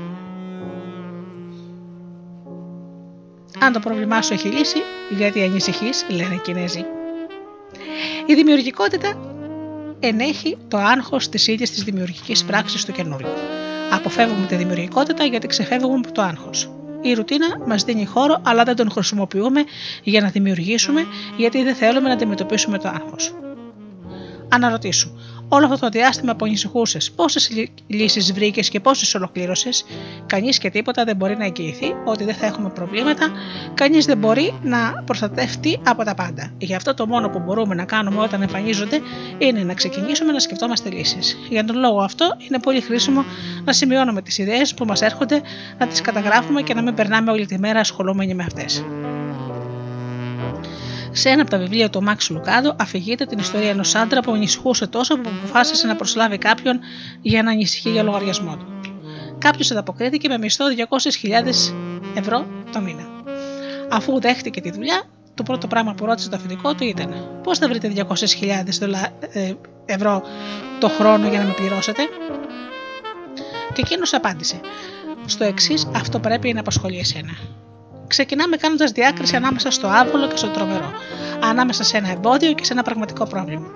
Αν το πρόβλημά σου έχει λύσει, γιατί ανησυχείς, λένε οι Κινέζοι. Η δημιουργικότητα ενέχει το άγχος της ίδιας της δημιουργικής πράξης του καινούριου. Αποφεύγουμε τη δημιουργικότητα γιατί ξεφεύγουμε από το άγχος. Η ρουτίνα μας δίνει χώρο, αλλά δεν τον χρησιμοποιούμε για να δημιουργήσουμε, γιατί δεν θέλουμε να αντιμετωπίσουμε το άγχος. Αναρωτήσου, όλο αυτό το διάστημα που ανησυχούσες, πόσες λύσεις βρήκες και πόσες ολοκλήρωσες, κανείς και τίποτα δεν μπορεί να εγγυηθεί ότι δεν θα έχουμε προβλήματα, κανείς δεν μπορεί να προστατευτεί από τα πάντα. Γι' αυτό το μόνο που μπορούμε να κάνουμε όταν εμφανίζονται είναι να ξεκινήσουμε να σκεφτόμαστε λύσεις. Για τον λόγο αυτό είναι πολύ χρήσιμο να σημειώνουμε τις ιδέες που μας έρχονται, να τις καταγράφουμε και να μην περνάμε όλη τη μέρα ασχολούμενοι με αυτές. Σε ένα από τα βιβλία του Μάξ Λουκάδο αφηγείται την ιστορία ενός άντρα που ανησυχούσε τόσο που αποφάσισε να προσλάβει κάποιον για να ανησυχεί για λογαριασμό του. Κάποιος ανταποκρίθηκε με μισθό 200.000 ευρώ το μήνα. Αφού δέχτηκε τη δουλειά, το πρώτο πράγμα που ρώτησε το αφεντικό του ήταν: Πώς θα βρείτε 200.000 δολα- ε, ευρώ το χρόνο για να με πληρώσετε; Και εκείνος απάντησε: Στο εξής, αυτό πρέπει να απασχολεί εσένα. Ξεκινάμε κάνοντας διάκριση ανάμεσα στο άβολο και στο τρομερό, ανάμεσα σε ένα εμπόδιο και σε ένα πραγματικό πρόβλημα.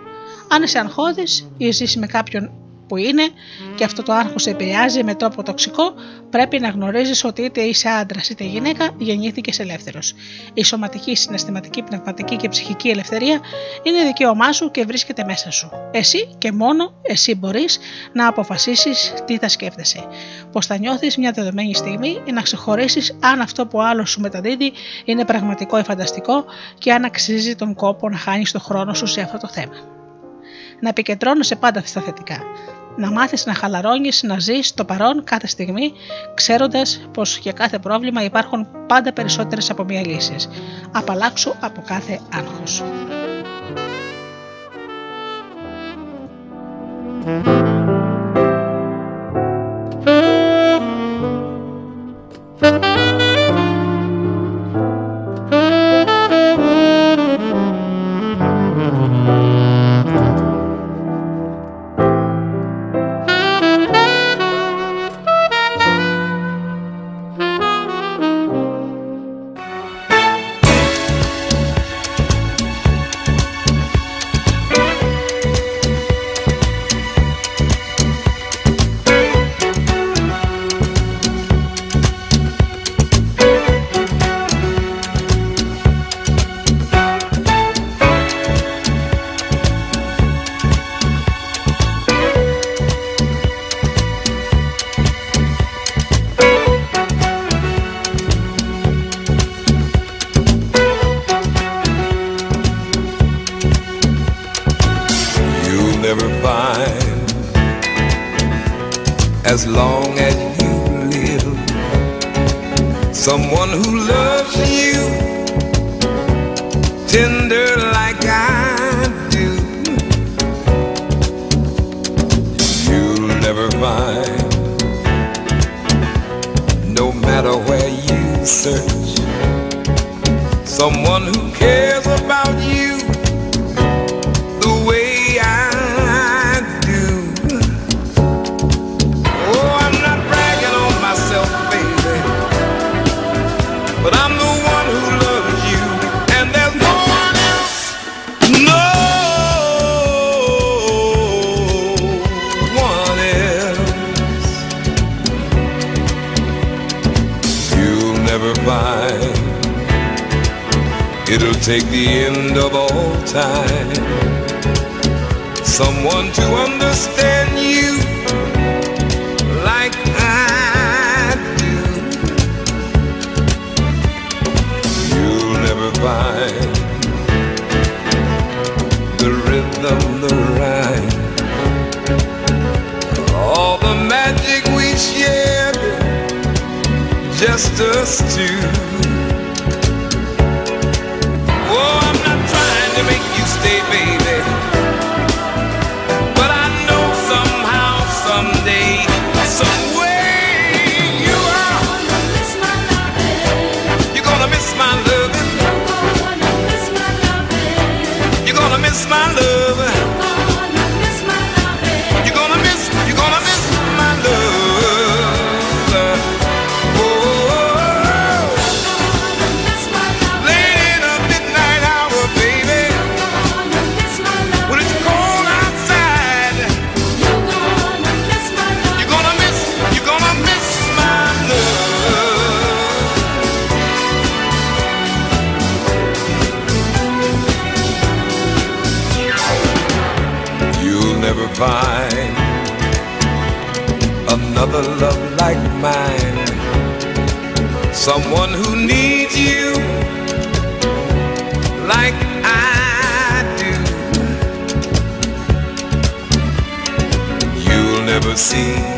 Αν είσαι αγχώδης ή ζήσει με κάποιον που είναι και αυτό το άγχος σε επηρεάζει με τρόπο τοξικό, πρέπει να γνωρίζεις ότι είτε είσαι άντρας είτε γυναίκα, γεννήθηκες ελεύθερος. Η σωματική, συναισθηματική, πνευματική και ψυχική ελευθερία είναι δικαίωμά σου και βρίσκεται μέσα σου. Εσύ και μόνο εσύ μπορείς να αποφασίσεις τι θα σκέφτεσαι. Πώς θα νιώθεις μια δεδομένη στιγμή ή να ξεχωρίσεις αν αυτό που άλλο σου μεταδίδει είναι πραγματικό ή φανταστικό και αν αξίζει τον κόπο να χάνεις το χρόνο σου σε αυτό το θέμα. Να επικεντρώνεσαι πάντα στα θετικά να μάθεις να χαλαρώνεις, να ζεις το παρόν κάθε στιγμή, ξέροντας πως για κάθε πρόβλημα υπάρχουν πάντα περισσότερες από μία λύσεις. Απαλλάξου από κάθε άγχος. just us two. Oh, I'm not trying to make you stay, baby. like mine. Someone who needs you like I do. You'll never see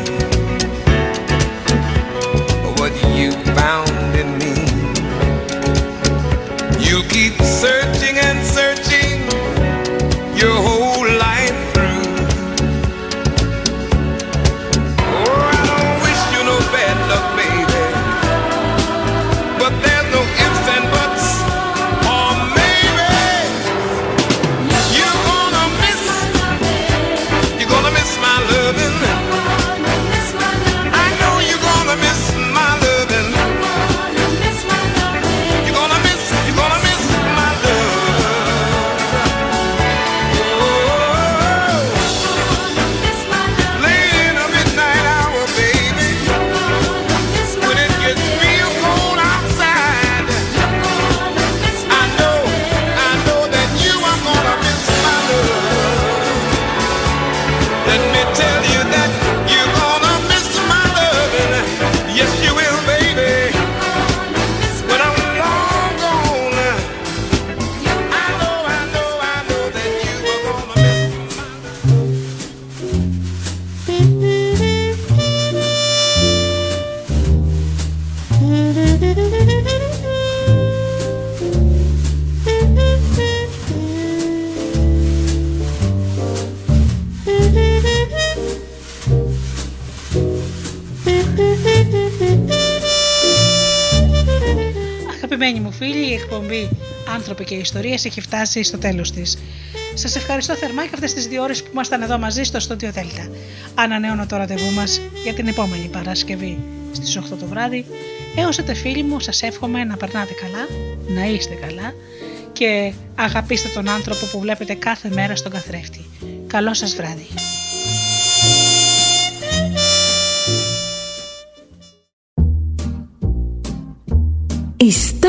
και ιστορίες έχει φτάσει στο τέλος της. Σας ευχαριστώ θερμά και αυτές τις δύο ώρες που ήμασταν εδώ μαζί στο στούντιο Delta. Ανανεώνω το ραντεβού μας για την επόμενη Παρασκευή στις 8 το βράδυ. Έως τότε φίλοι μου σας εύχομαι να περνάτε καλά, να είστε καλά και αγαπήστε τον άνθρωπο που βλέπετε κάθε μέρα στον καθρέφτη. Καλό σας βράδυ